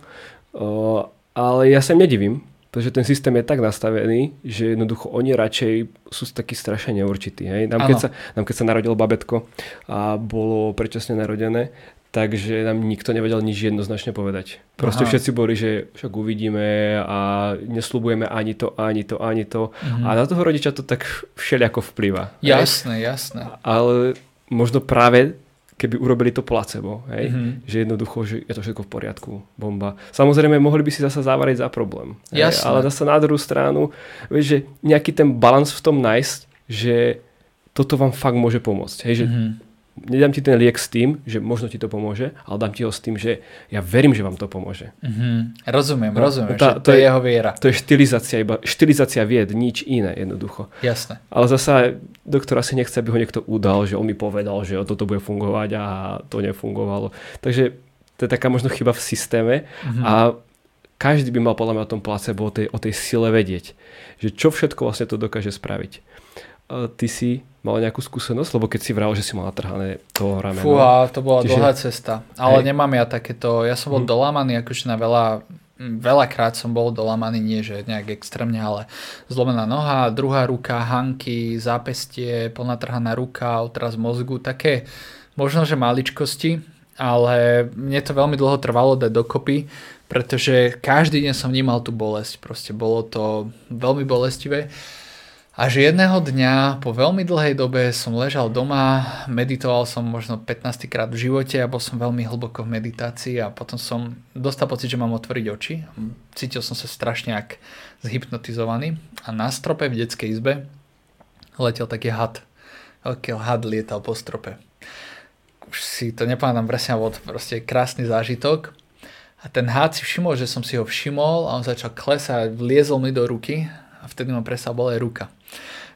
S2: uh, ale ja sa nedivím, pretože ten systém je tak nastavený, že jednoducho oni radšej sú takí strašne neurčití. Hej? Nám, keď sa, nám keď sa narodil babetko a bolo predčasne narodené, takže nám nikto nevedel nič jednoznačne povedať. Proste Aha. všetci boli, že však uvidíme a neslubujeme ani to, ani to, ani to. Mhm. A na toho rodiča to tak všelijako vplýva.
S1: Jasné, hej? jasné.
S2: Ale možno práve keby urobili to placebo, hej? Mm-hmm. že jednoducho, že je to všetko v poriadku, bomba. Samozrejme, mohli by si zase závariť za problém.
S1: Jasné.
S2: Ale zase na druhú stranu, vieš, že nejaký ten balans v tom nájsť, že toto vám fakt môže pomôcť. Hej? Že mm-hmm nedám ti ten liek s tým, že možno ti to pomôže, ale dám ti ho s tým, že ja verím, že vám to pomôže.
S1: Mm-hmm. Rozumiem, no, rozumiem, tá, že to, to je jeho viera.
S2: To je štilizácia, iba štilizácia vied, nič iné jednoducho.
S1: Jasné.
S2: Ale zase doktor asi nechce, aby ho niekto udal, že on mi povedal, že toto bude fungovať a to nefungovalo. Takže to je taká možno chyba v systéme mm-hmm. a každý by mal podľa mňa o tom placebo, o tej, o tej sile vedieť, že čo všetko vlastne to dokáže spraviť. Ty si mal nejakú skúsenosť? Lebo keď si vral, že si mal natrhané to rameno.
S1: Fúha, to bola Čiže... dlhá cesta. Ale Hej. nemám ja takéto, ja som bol hmm. dolamaný akože na veľa, veľakrát som bol dolamaný, nie že nejak extrémne, ale zlomená noha, druhá ruka, hanky, zápestie, ponatrhaná ruka, otraz mozgu, také možno, že maličkosti, ale mne to veľmi dlho trvalo dať dokopy, pretože každý deň som vnímal tú bolesť, proste bolo to veľmi bolestivé. Až jedného dňa po veľmi dlhej dobe som ležal doma, meditoval som možno 15 krát v živote a bol som veľmi hlboko v meditácii a potom som dostal pocit, že mám otvoriť oči. Cítil som sa strašne ak zhypnotizovaný a na strope v detskej izbe letel taký had. Veľký had lietal po strope. Už si to nepamätám presne, bol to proste krásny zážitok. A ten had si všimol, že som si ho všimol a on začal klesať, vliezol mi do ruky a vtedy ma prestal bola ruka.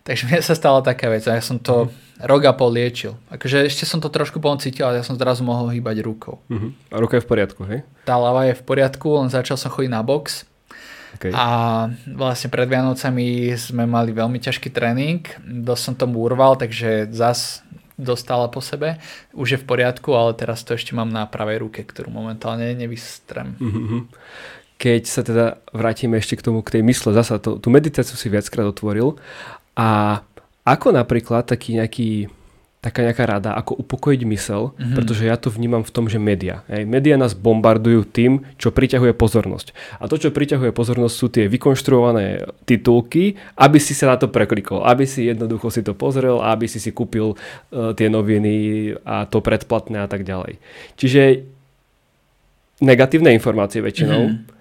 S1: Takže mne sa stala taká vec a ja som to mm. rok a pol liečil. Akože ešte som to trošku cítil, ale ja som zrazu mohol hýbať rukou.
S2: Uh-huh. A ruka je v poriadku, hej?
S1: Tá lava je v poriadku, len začal som chodiť na box. Okay. A vlastne pred Vianocami sme mali veľmi ťažký tréning, dosť som tomu urval, takže zas dostala po sebe. Už je v poriadku, ale teraz to ešte mám na pravej ruke, ktorú momentálne nevystrem. Uh-huh
S2: keď sa teda vrátime ešte k tomu, k tej mysle, zasa to, tú meditáciu si viackrát otvoril a ako napríklad taký nejaký taká nejaká rada, ako upokojiť mysel, mm-hmm. pretože ja to vnímam v tom, že média. Hej, média nás bombardujú tým, čo priťahuje pozornosť. A to, čo priťahuje pozornosť, sú tie vykonštruované titulky, aby si sa na to preklikol, aby si jednoducho si to pozrel, aby si si kúpil uh, tie noviny a to predplatné a tak ďalej. Čiže negatívne informácie väčšinou, mm-hmm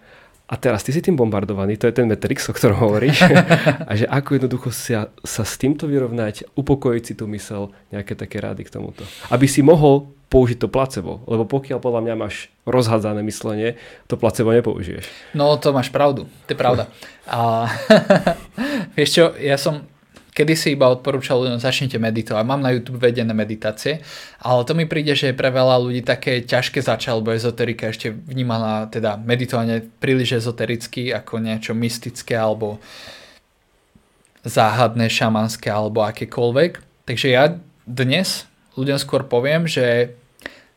S2: a teraz ty si tým bombardovaný, to je ten Matrix, o ktorom hovoríš. (laughs) a že ako jednoducho sa, sa s týmto vyrovnať, upokojiť si tú mysel, nejaké také rády k tomuto. Aby si mohol použiť to placebo. Lebo pokiaľ podľa mňa máš rozhádzané myslenie, to placebo nepoužiješ.
S1: No to máš pravdu, to je pravda. A (laughs) vieš čo, ja som kedy si iba odporúčal ľuďom, začnite meditovať. Mám na YouTube vedené meditácie, ale to mi príde, že je pre veľa ľudí také ťažké začať, lebo ezoterika ešte vnímaná, teda meditovanie príliš ezotericky ako niečo mystické alebo záhadné, šamanské alebo akékoľvek. Takže ja dnes ľuďom skôr poviem, že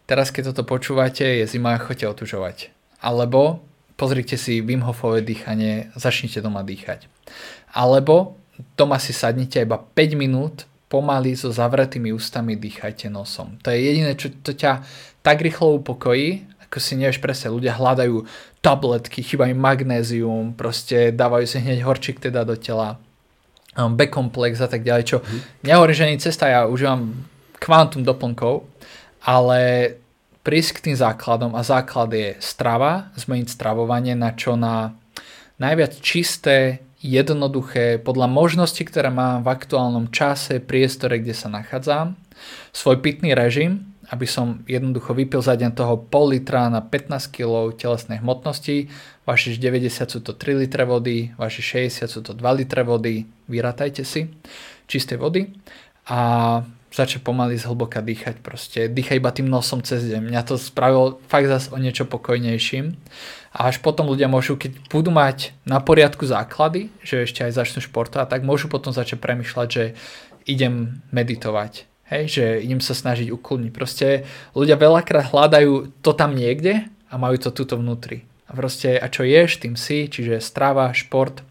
S1: teraz keď toto počúvate, je zima a chodte otužovať. Alebo pozrite si Wim Hofové dýchanie, začnite doma dýchať. Alebo doma si sadnite iba 5 minút, pomaly so zavretými ústami dýchajte nosom. To je jediné, čo to ťa tak rýchlo upokojí, ako si nevieš presne, ľudia hľadajú tabletky, chýba im magnézium, proste dávajú si hneď horčík teda do tela, um, B-komplex a tak ďalej, čo mm. nehovorím, že ani cesta, ja užívam kvantum doplnkov, ale prísť k tým základom a základ je strava, zmeniť stravovanie na čo na najviac čisté, jednoduché, podľa možností, ktoré mám v aktuálnom čase, priestore, kde sa nachádzam, svoj pitný režim, aby som jednoducho vypil za deň toho pol litra na 15 kg telesnej hmotnosti, vašich 90 sú to 3 litre vody, vašich 60 sú to 2 litre vody, vyratajte si čistej vody a začať pomaly zhlboka dýchať proste. Dýchaj iba tým nosom cez deň. Mňa to spravilo fakt zase o niečo pokojnejším. A až potom ľudia môžu, keď budú mať na poriadku základy, že ešte aj začnú športovať, tak môžu potom začať premyšľať, že idem meditovať. Hej, že idem sa snažiť uklniť. Proste ľudia veľakrát hľadajú to tam niekde a majú to tuto vnútri. A proste, a čo ješ, tým si, čiže strava, šport,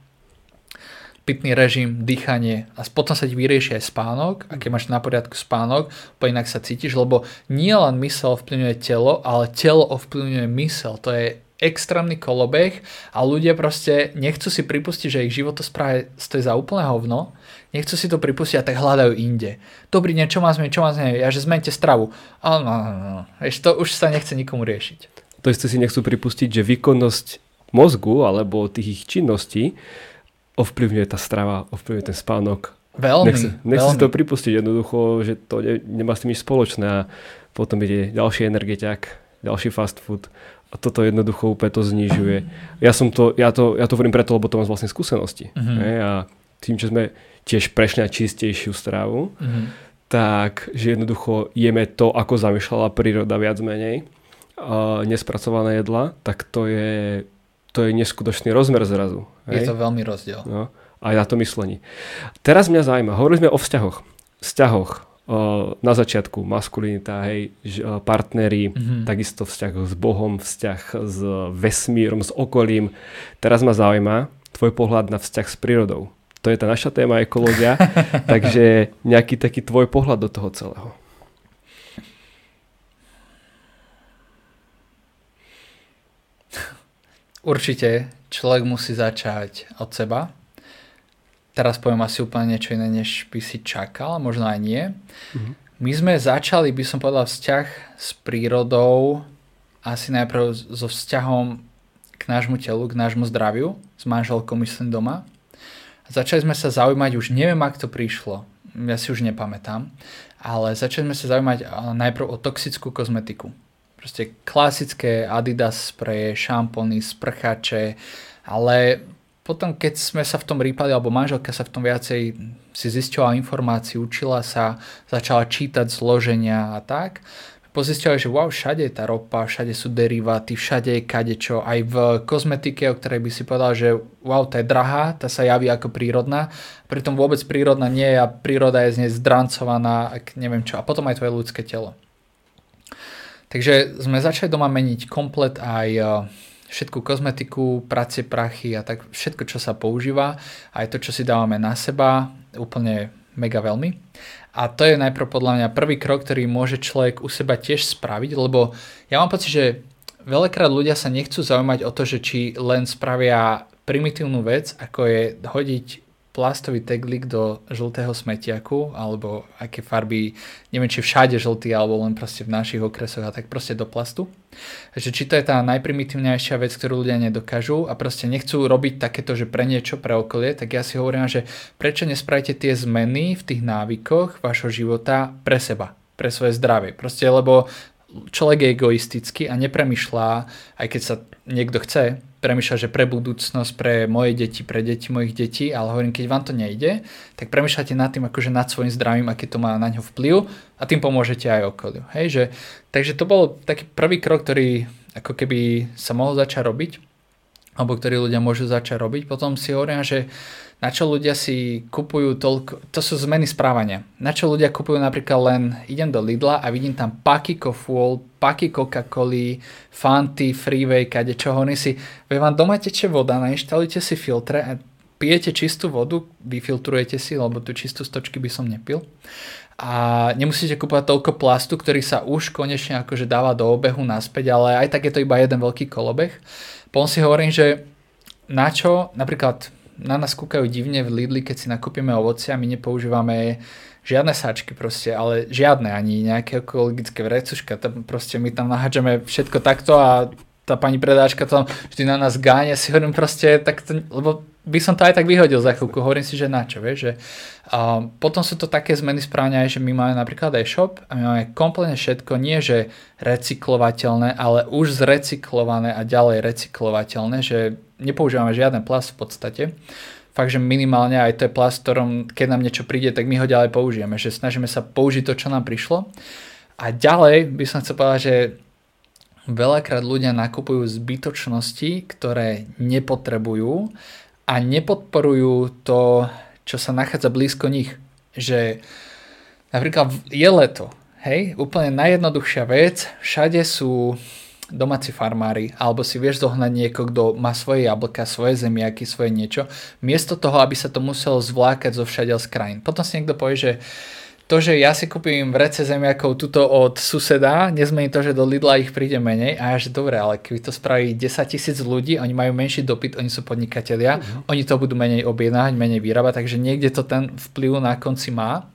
S1: pitný režim, dýchanie a potom sa ti vyrieši aj spánok a keď máš na poriadku spánok, úplne inak sa cítiš, lebo nie len mysel ovplyvňuje telo, ale telo ovplyvňuje mysel. To je extrémny kolobeh a ľudia proste nechcú si pripustiť, že ich životospráve stojí za úplné hovno, nechcú si to pripustiť a tak hľadajú inde. Dobrý deň, čo má zmeniť, čo má zmeniť, ja že zmente stravu. A no, no, no, no. to už sa nechce nikomu riešiť.
S2: To isté si nechcú pripustiť, že výkonnosť mozgu alebo tých ich činností ovplyvňuje tá strava, ovplyvňuje ten spánok.
S1: Veľmi.
S2: Nechce, nechce si to pripustiť jednoducho, že to ne, nemá s tým nič spoločné a potom ide ďalší energetiak, ďalší fast food a toto jednoducho úplne to znižuje. Ja som to, ja to, ja to hovorím preto, lebo to mám z vlastnej skúsenosti. Uh-huh. a tým, že sme tiež prešli na čistejšiu stravu, uh-huh. tak, že jednoducho jeme to, ako zamýšľala príroda viac menej, a nespracované jedla, tak to je to je neskutočný rozmer zrazu.
S1: Hej? Je to veľmi rozdiel.
S2: No, aj na to myslení. Teraz mňa zaujíma, hovorili sme o vzťahoch. Vzťahoch na začiatku maskulinita, hej, partnery, mm-hmm. takisto vzťah s Bohom, vzťah s vesmírom, s okolím. Teraz ma zaujíma tvoj pohľad na vzťah s prírodou. To je tá naša téma ekológia, (laughs) takže nejaký taký tvoj pohľad do toho celého.
S1: Určite človek musí začať od seba. Teraz poviem asi úplne niečo iné, než by si čakal, možno aj nie. Mm-hmm. My sme začali, by som povedal, vzťah s prírodou asi najprv so vzťahom k nášmu telu, k nášmu zdraviu, s manželkou myslím doma. Začali sme sa zaujímať, už neviem, ak to prišlo, ja si už nepamätám, ale začali sme sa zaujímať najprv o toxickú kozmetiku proste klasické Adidas spreje, šampóny, sprchače, ale potom keď sme sa v tom rýpali, alebo manželka sa v tom viacej si zistila informácií, učila sa, začala čítať zloženia a tak, pozistila, že wow, všade je tá ropa, všade sú deriváty, všade je kadečo, aj v kozmetike, o ktorej by si povedal, že wow, tá je drahá, tá sa javí ako prírodná, pritom vôbec prírodná nie je a príroda je z nej zdrancovaná, neviem čo, a potom aj tvoje ľudské telo. Takže sme začali doma meniť komplet aj e, všetku kozmetiku, pracie, prachy a tak všetko, čo sa používa, aj to, čo si dávame na seba, úplne mega veľmi. A to je najprv podľa mňa prvý krok, ktorý môže človek u seba tiež spraviť, lebo ja mám pocit, že veľakrát ľudia sa nechcú zaujímať o to, že či len spravia primitívnu vec, ako je hodiť plastový teglik do žltého smetiaku, alebo aké farby, neviem či všade žltý, alebo len proste v našich okresoch a tak proste do plastu. Takže či to je tá najprimitívnejšia vec, ktorú ľudia nedokážu a proste nechcú robiť takéto, že pre niečo, pre okolie, tak ja si hovorím, že prečo nespravíte tie zmeny v tých návykoch vašho života pre seba, pre svoje zdravie. Proste lebo človek je egoistický a nepremýšľa, aj keď sa niekto chce, premýšľa, že pre budúcnosť, pre moje deti, pre deti mojich detí, ale hovorím, keď vám to nejde, tak premýšľate nad tým, akože nad svojim zdravím, aký to má na ňo vplyv a tým pomôžete aj okoliu. Hej, že, takže to bol taký prvý krok, ktorý ako keby sa mohol začať robiť, alebo ktorý ľudia môžu začať robiť. Potom si hovorím, že na čo ľudia si kupujú toľko, to sú zmeny správania. Na čo ľudia kupujú napríklad len, idem do Lidla a vidím tam paky Cofuol, paky Coca-Coly, Fanty, Freeway, kade čo oni si, ve vám doma teče voda, nainštalujte si filtre a pijete čistú vodu, vyfiltrujete si, lebo tú čistú stočky by som nepil. A nemusíte kúpovať toľko plastu, ktorý sa už konečne akože dáva do obehu naspäť, ale aj tak je to iba jeden veľký kolobeh. Potom si hovorím, že na čo napríklad na nás kúkajú divne v Lidli, keď si nakúpime ovoci a my nepoužívame žiadne sáčky proste, ale žiadne, ani nejaké ekologické vrecuška, tam proste my tam nahádžeme všetko takto a tá pani predáčka tam vždy na nás gáňa, si hovorím proste, tak to, lebo by som to aj tak vyhodil za chvíľku, hovorím si, že na čo, vieš, že a potom sú to také zmeny správania, že my máme napríklad e-shop a my máme kompletne všetko, nie že recyklovateľné, ale už zrecyklované a ďalej recyklovateľné, že nepoužívame žiaden plast v podstate, fakt, že minimálne aj to je plast, ktorom keď nám niečo príde, tak my ho ďalej použijeme, že snažíme sa použiť to, čo nám prišlo. A ďalej by som chcel povedať, že veľakrát ľudia nakupujú zbytočnosti, ktoré nepotrebujú a nepodporujú to, čo sa nachádza blízko nich. Že napríklad je leto, hej, úplne najjednoduchšia vec, všade sú domáci farmári, alebo si vieš zohnať niekoho, kto má svoje jablka, svoje zemiaky, svoje niečo, miesto toho, aby sa to muselo zvlákať zo všade z krajín. Potom si niekto povie, že to, že ja si kúpim vrece zemiakov tuto od suseda, nezmení to, že do Lidla ich príde menej a ja, že dobre, ale keby to spraví 10 tisíc ľudí, oni majú menší dopyt, oni sú podnikatelia, uh-huh. oni to budú menej objednávať, menej vyrábať, takže niekde to ten vplyv na konci má.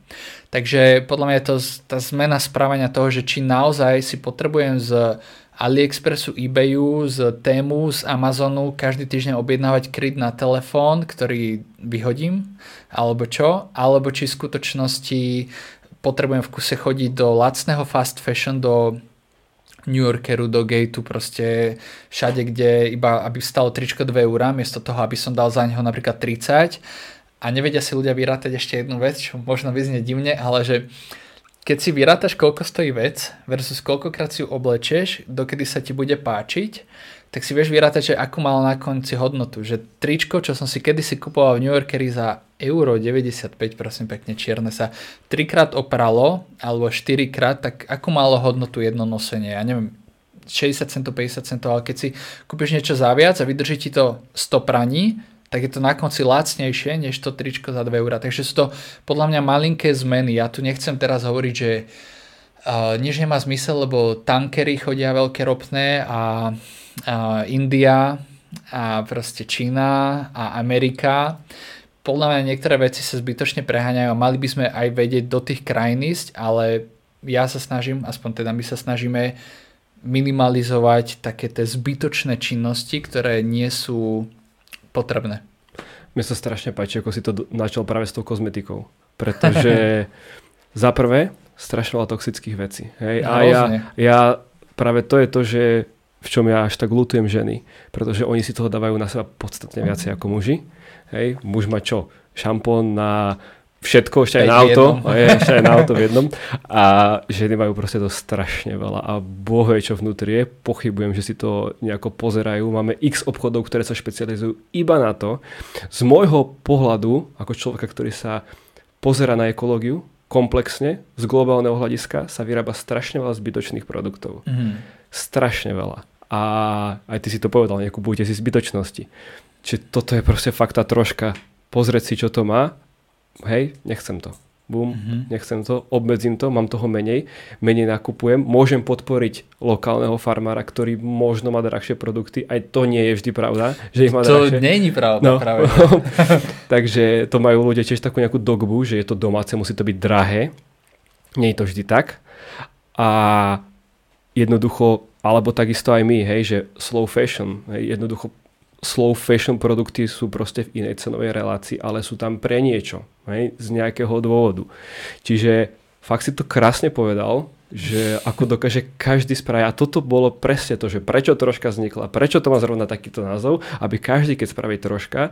S1: Takže podľa mňa je to tá zmena správania toho, že či naozaj si potrebujem z AliExpressu, eBayu, z Tému, z Amazonu každý týždeň objednávať kryt na telefón, ktorý vyhodím, alebo čo, alebo či v skutočnosti potrebujem v kuse chodiť do lacného fast fashion, do New Yorkeru, do Gateu, proste všade, kde iba aby stalo tričko 2 eurá, miesto toho, aby som dal za neho napríklad 30 a nevedia si ľudia vyrátať ešte jednu vec, čo možno vyznie divne, ale že keď si vyrátaš, koľko stojí vec versus koľkokrát si ju oblečieš, dokedy sa ti bude páčiť, tak si vieš vyrátať, že akú malo na konci hodnotu. Že tričko, čo som si kedysi kupoval v New Yorkeri za euro 95, prosím pekne, čierne sa trikrát opralo, alebo štyrikrát, tak akú malo hodnotu jedno nosenie? Ja neviem, 60 centov, 50 centov, ale keď si kúpiš niečo za viac a vydrží ti to 100 praní, tak je to na konci lacnejšie než to tričko za 2 eurá. Takže sú to podľa mňa malinké zmeny. Ja tu nechcem teraz hovoriť, že uh, nič nemá zmysel, lebo tankery chodia veľké ropné a, a India a proste Čína a Amerika. Podľa mňa niektoré veci sa zbytočne preháňajú a mali by sme aj vedieť do tých krajín ísť, ale ja sa snažím, aspoň teda my sa snažíme minimalizovať také tie zbytočné činnosti, ktoré nie sú potrebné.
S2: Mne sa strašne páči, ako si to načal práve s tou kozmetikou. Pretože (laughs) za prvé, strašne veľa toxických vecí. Hej? A ja, ja práve to je to, že v čom ja až tak lutujem ženy. Pretože oni si toho dávajú na seba podstatne viacej ako muži. Hej? Muž má čo? Šampón na všetko, ešte aj, na auto, je, ešte aj na auto v jednom. A ženy majú proste to strašne veľa a boh vie, čo vnútri je. Pochybujem, že si to nejako pozerajú. Máme x obchodov, ktoré sa špecializujú iba na to. Z môjho pohľadu, ako človeka, ktorý sa pozera na ekológiu komplexne, z globálneho hľadiska, sa vyrába strašne veľa zbytočných produktov. Mm. Strašne veľa. A aj ty si to povedal, nekupujte si zbytočnosti. Čiže toto je proste fakt tá troška pozrieť si, čo to má hej, nechcem to. Bum, mm-hmm. nechcem to, obmedzím to, mám toho menej, menej nakupujem, môžem podporiť lokálneho farmára, ktorý možno má drahšie produkty, aj to nie je vždy pravda, že ich má
S1: to drahšie. To nie je pravda no. práve. (laughs)
S2: Takže to majú ľudia tiež takú nejakú dogbu, že je to domáce, musí to byť drahé. Nie je to vždy tak. A jednoducho, alebo takisto aj my, hej, že slow fashion, hej, jednoducho slow fashion produkty sú proste v inej cenovej relácii, ale sú tam pre niečo, hej, z nejakého dôvodu. Čiže fakt si to krásne povedal, že ako dokáže každý spraviť. A toto bolo presne to, že prečo troška vznikla, prečo to má zrovna takýto názov, aby každý, keď spraví troška,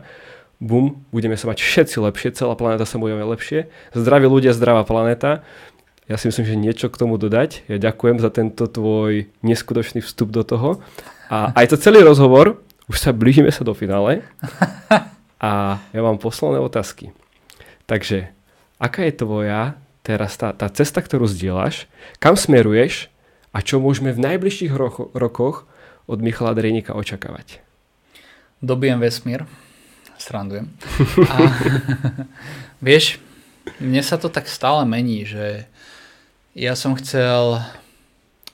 S2: bum, budeme sa mať všetci lepšie, celá planéta sa bude lepšie, zdraví ľudia, zdravá planéta. Ja si myslím, že niečo k tomu dodať. Ja ďakujem za tento tvoj neskutočný vstup do toho. A aj to celý rozhovor už sa blížime sa do finále (laughs) a ja mám posledné otázky. Takže, aká je tvoja teraz tá, tá cesta, ktorú zdieľaš, kam smeruješ a čo môžeme v najbližších ro- rokoch od Michala Drejnika očakávať?
S1: Dobijem vesmír. Srandujem. (laughs) A, (laughs) vieš, mne sa to tak stále mení, že ja som chcel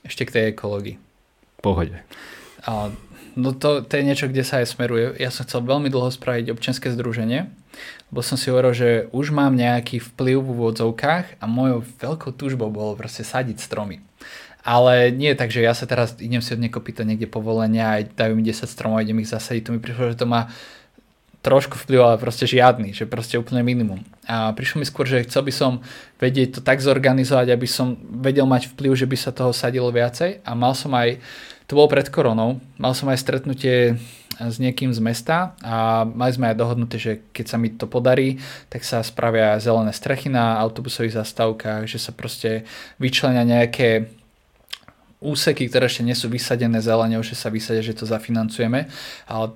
S1: ešte k tej ekológii.
S2: Pohode.
S1: A no to, to je niečo, kde sa aj smeruje. Ja som chcel veľmi dlho spraviť občianske združenie, lebo som si hovoril, že už mám nejaký vplyv v úvodzovkách a mojou veľkou túžbou bolo proste sadiť stromy. Ale nie je tak, že ja sa teraz idem si od niekoho pýtať niekde povolenia a dajú mi 10 stromov a idem ich zasadiť. To mi prišlo, že to má trošku vplyv, ale proste žiadny, že proste úplne minimum. A prišlo mi skôr, že chcel by som vedieť to tak zorganizovať, aby som vedel mať vplyv, že by sa toho sadilo viacej a mal som aj, to bolo pred koronou, mal som aj stretnutie s niekým z mesta a mali sme aj dohodnuté, že keď sa mi to podarí, tak sa spravia zelené strechy na autobusových zastávkach, že sa proste vyčlenia nejaké úseky, ktoré ešte nie sú vysadené zelenou, že sa vysadia, že to zafinancujeme.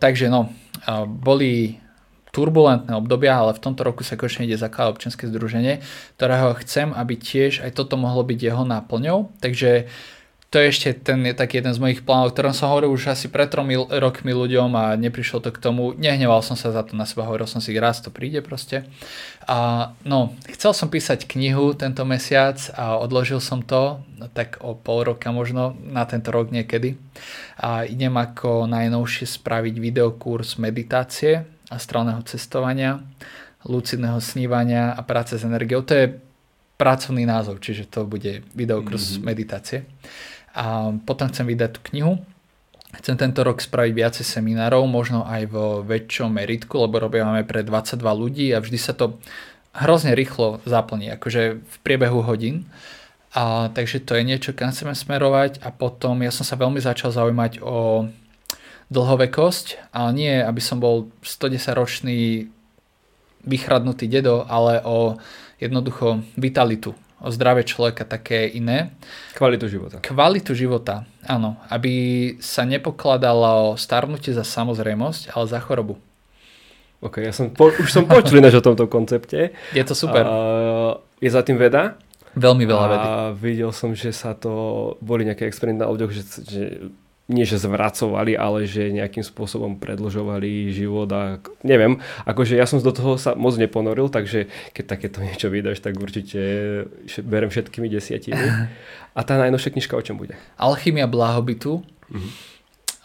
S1: Takže no, boli turbulentné obdobia, ale v tomto roku sa konečne ide zakladať občianske združenie, ktorého chcem, aby tiež aj toto mohlo byť jeho náplňou. Takže to je ešte ten je taký jeden z mojich plánov, o ktorom som hovoril už asi pred tromi rokmi ľuďom a neprišlo to k tomu. Nehneval som sa za to na seba, hovoril som si, raz to príde proste. A no, chcel som písať knihu tento mesiac a odložil som to tak o pol roka možno na tento rok niekedy. A idem ako najnovšie spraviť videokurs meditácie, astrálneho cestovania, lucidného snívania a práce s energiou. To je pracovný názov, čiže to bude videokurs mm-hmm. meditácie a potom chcem vydať tú knihu. Chcem tento rok spraviť viacej seminárov, možno aj vo väčšom meritku, lebo robíme pre 22 ľudí a vždy sa to hrozne rýchlo zaplní, akože v priebehu hodín. A, takže to je niečo, kam chceme smerovať a potom ja som sa veľmi začal zaujímať o dlhovekosť, ale nie, aby som bol 110 ročný vychradnutý dedo, ale o jednoducho vitalitu, zdravie človeka také iné.
S2: Kvalitu života.
S1: Kvalitu života, áno. Aby sa nepokladalo starnutie za samozrejmosť, ale za chorobu.
S2: Ok, ja som po, už som počul než o tomto koncepte.
S1: Je to super. A,
S2: je za tým veda?
S1: Veľmi veľa vedy.
S2: A videl som, že sa to, boli nejaké experimenty na ľuďoch, že, že nie že zvracovali, ale že nejakým spôsobom predlžovali život a neviem, akože ja som do toho sa moc neponoril, takže keď takéto (laughs) niečo vydáš, tak určite berem všetkými desiatimi. (laughs) A tá najnovšia knižka o čom bude?
S1: Alchymia blahobytu. Uh-huh.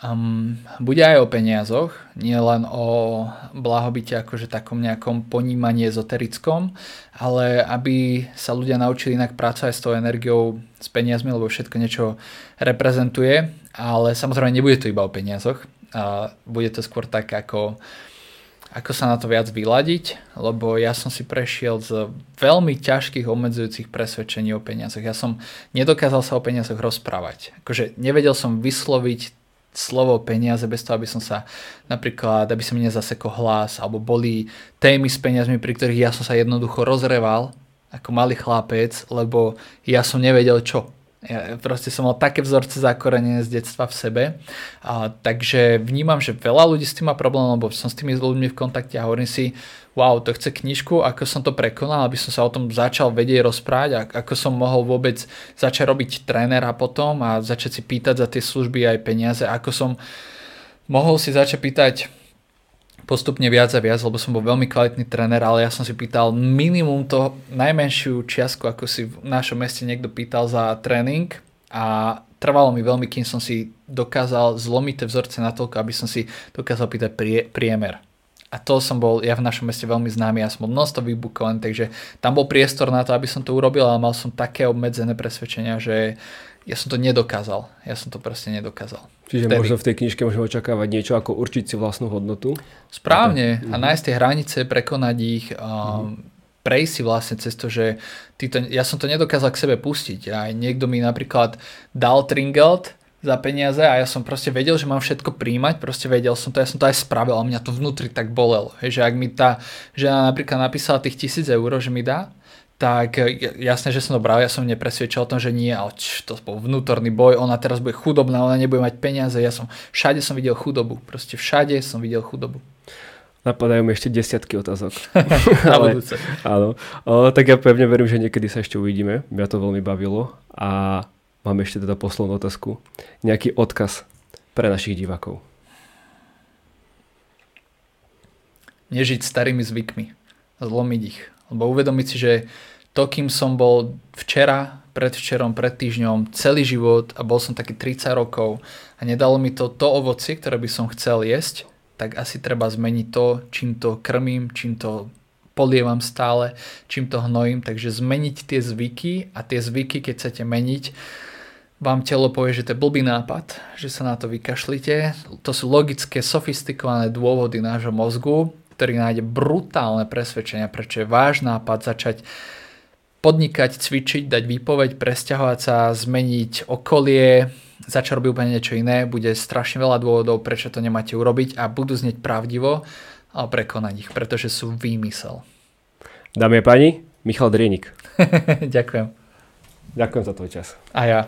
S1: Um, bude aj o peniazoch, nie len o blahobite akože takom nejakom ponímaní ezoterickom, ale aby sa ľudia naučili inak pracovať s tou energiou, s peniazmi, lebo všetko niečo reprezentuje, ale samozrejme nebude to iba o peniazoch, a bude to skôr tak ako ako sa na to viac vyladiť, lebo ja som si prešiel z veľmi ťažkých obmedzujúcich presvedčení o peniazoch. Ja som nedokázal sa o peniazoch rozprávať. Akože nevedel som vysloviť slovo peniaze bez toho, aby som sa napríklad, aby som mi nezasekol hlas, alebo boli témy s peniazmi, pri ktorých ja som sa jednoducho rozreval ako malý chlapec, lebo ja som nevedel čo. Ja proste som mal také vzorce zakorenené z detstva v sebe. A, takže vnímam, že veľa ľudí s tým má problém, lebo som s tými ľuďmi v kontakte a hovorím si, wow, to chce knižku, ako som to prekonal, aby som sa o tom začal vedieť rozprávať ako som mohol vôbec začať robiť trénera potom a začať si pýtať za tie služby aj peniaze, ako som mohol si začať pýtať postupne viac a viac, lebo som bol veľmi kvalitný tréner, ale ja som si pýtal minimum to najmenšiu čiastku, ako si v našom meste niekto pýtal za tréning a trvalo mi veľmi, kým som si dokázal zlomiť tie vzorce natoľko, aby som si dokázal pýtať prie, priemer. A to som bol, ja v našom meste veľmi známy, ja som bol nosto vybukovaný, takže tam bol priestor na to, aby som to urobil, ale mal som také obmedzené presvedčenia, že ja som to nedokázal. Ja som to proste nedokázal.
S2: Čiže Vtedy. možno v tej knižke môžeme očakávať niečo ako určiť si vlastnú hodnotu?
S1: Správne. A, a nájsť tie hranice, prekonať ich, um, prejsť si vlastne cez to, že to, ja som to nedokázal k sebe pustiť. Aj niekto mi napríklad dal Tringelt za peniaze a ja som proste vedel, že mám všetko príjmať, proste vedel som to, ja som to aj spravil, ale mňa to vnútri tak bolelo. Hej, že ak mi tá žena napríklad napísala tých tisíc eur, že mi dá, tak jasné, že som to bral, ja som nepresvedčil o tom, že nie, ale č, to bol vnútorný boj, ona teraz bude chudobná, ona nebude mať peniaze, ja som, všade som videl chudobu, proste všade som videl chudobu.
S2: Napadajú mi ešte desiatky otázok. (laughs) (laughs) ale, áno. O, tak ja pevne verím, že niekedy sa ešte uvidíme. Mňa to veľmi bavilo. A mám ešte teda poslednú otázku. Nejaký odkaz pre našich divákov.
S1: Nežiť starými zvykmi. Zlomiť ich lebo uvedomiť si, že to, kým som bol včera, predvčerom, pred týždňom, celý život a bol som taký 30 rokov a nedalo mi to to ovoci, ktoré by som chcel jesť, tak asi treba zmeniť to, čím to krmím, čím to polievam stále, čím to hnojím, takže zmeniť tie zvyky a tie zvyky, keď chcete meniť, vám telo povie, že to je blbý nápad, že sa na to vykašlite. To sú logické, sofistikované dôvody nášho mozgu, ktorý nájde brutálne presvedčenia, prečo je váš nápad začať podnikať, cvičiť, dať výpoveď, presťahovať sa, zmeniť okolie, začať robiť úplne niečo iné, bude strašne veľa dôvodov, prečo to nemáte urobiť a budú znieť pravdivo, ale prekonať ich, pretože sú výmysel.
S2: Dámy a páni, Michal Drienik. (laughs)
S1: Ďakujem.
S2: Ďakujem za tvoj čas.
S1: A ja.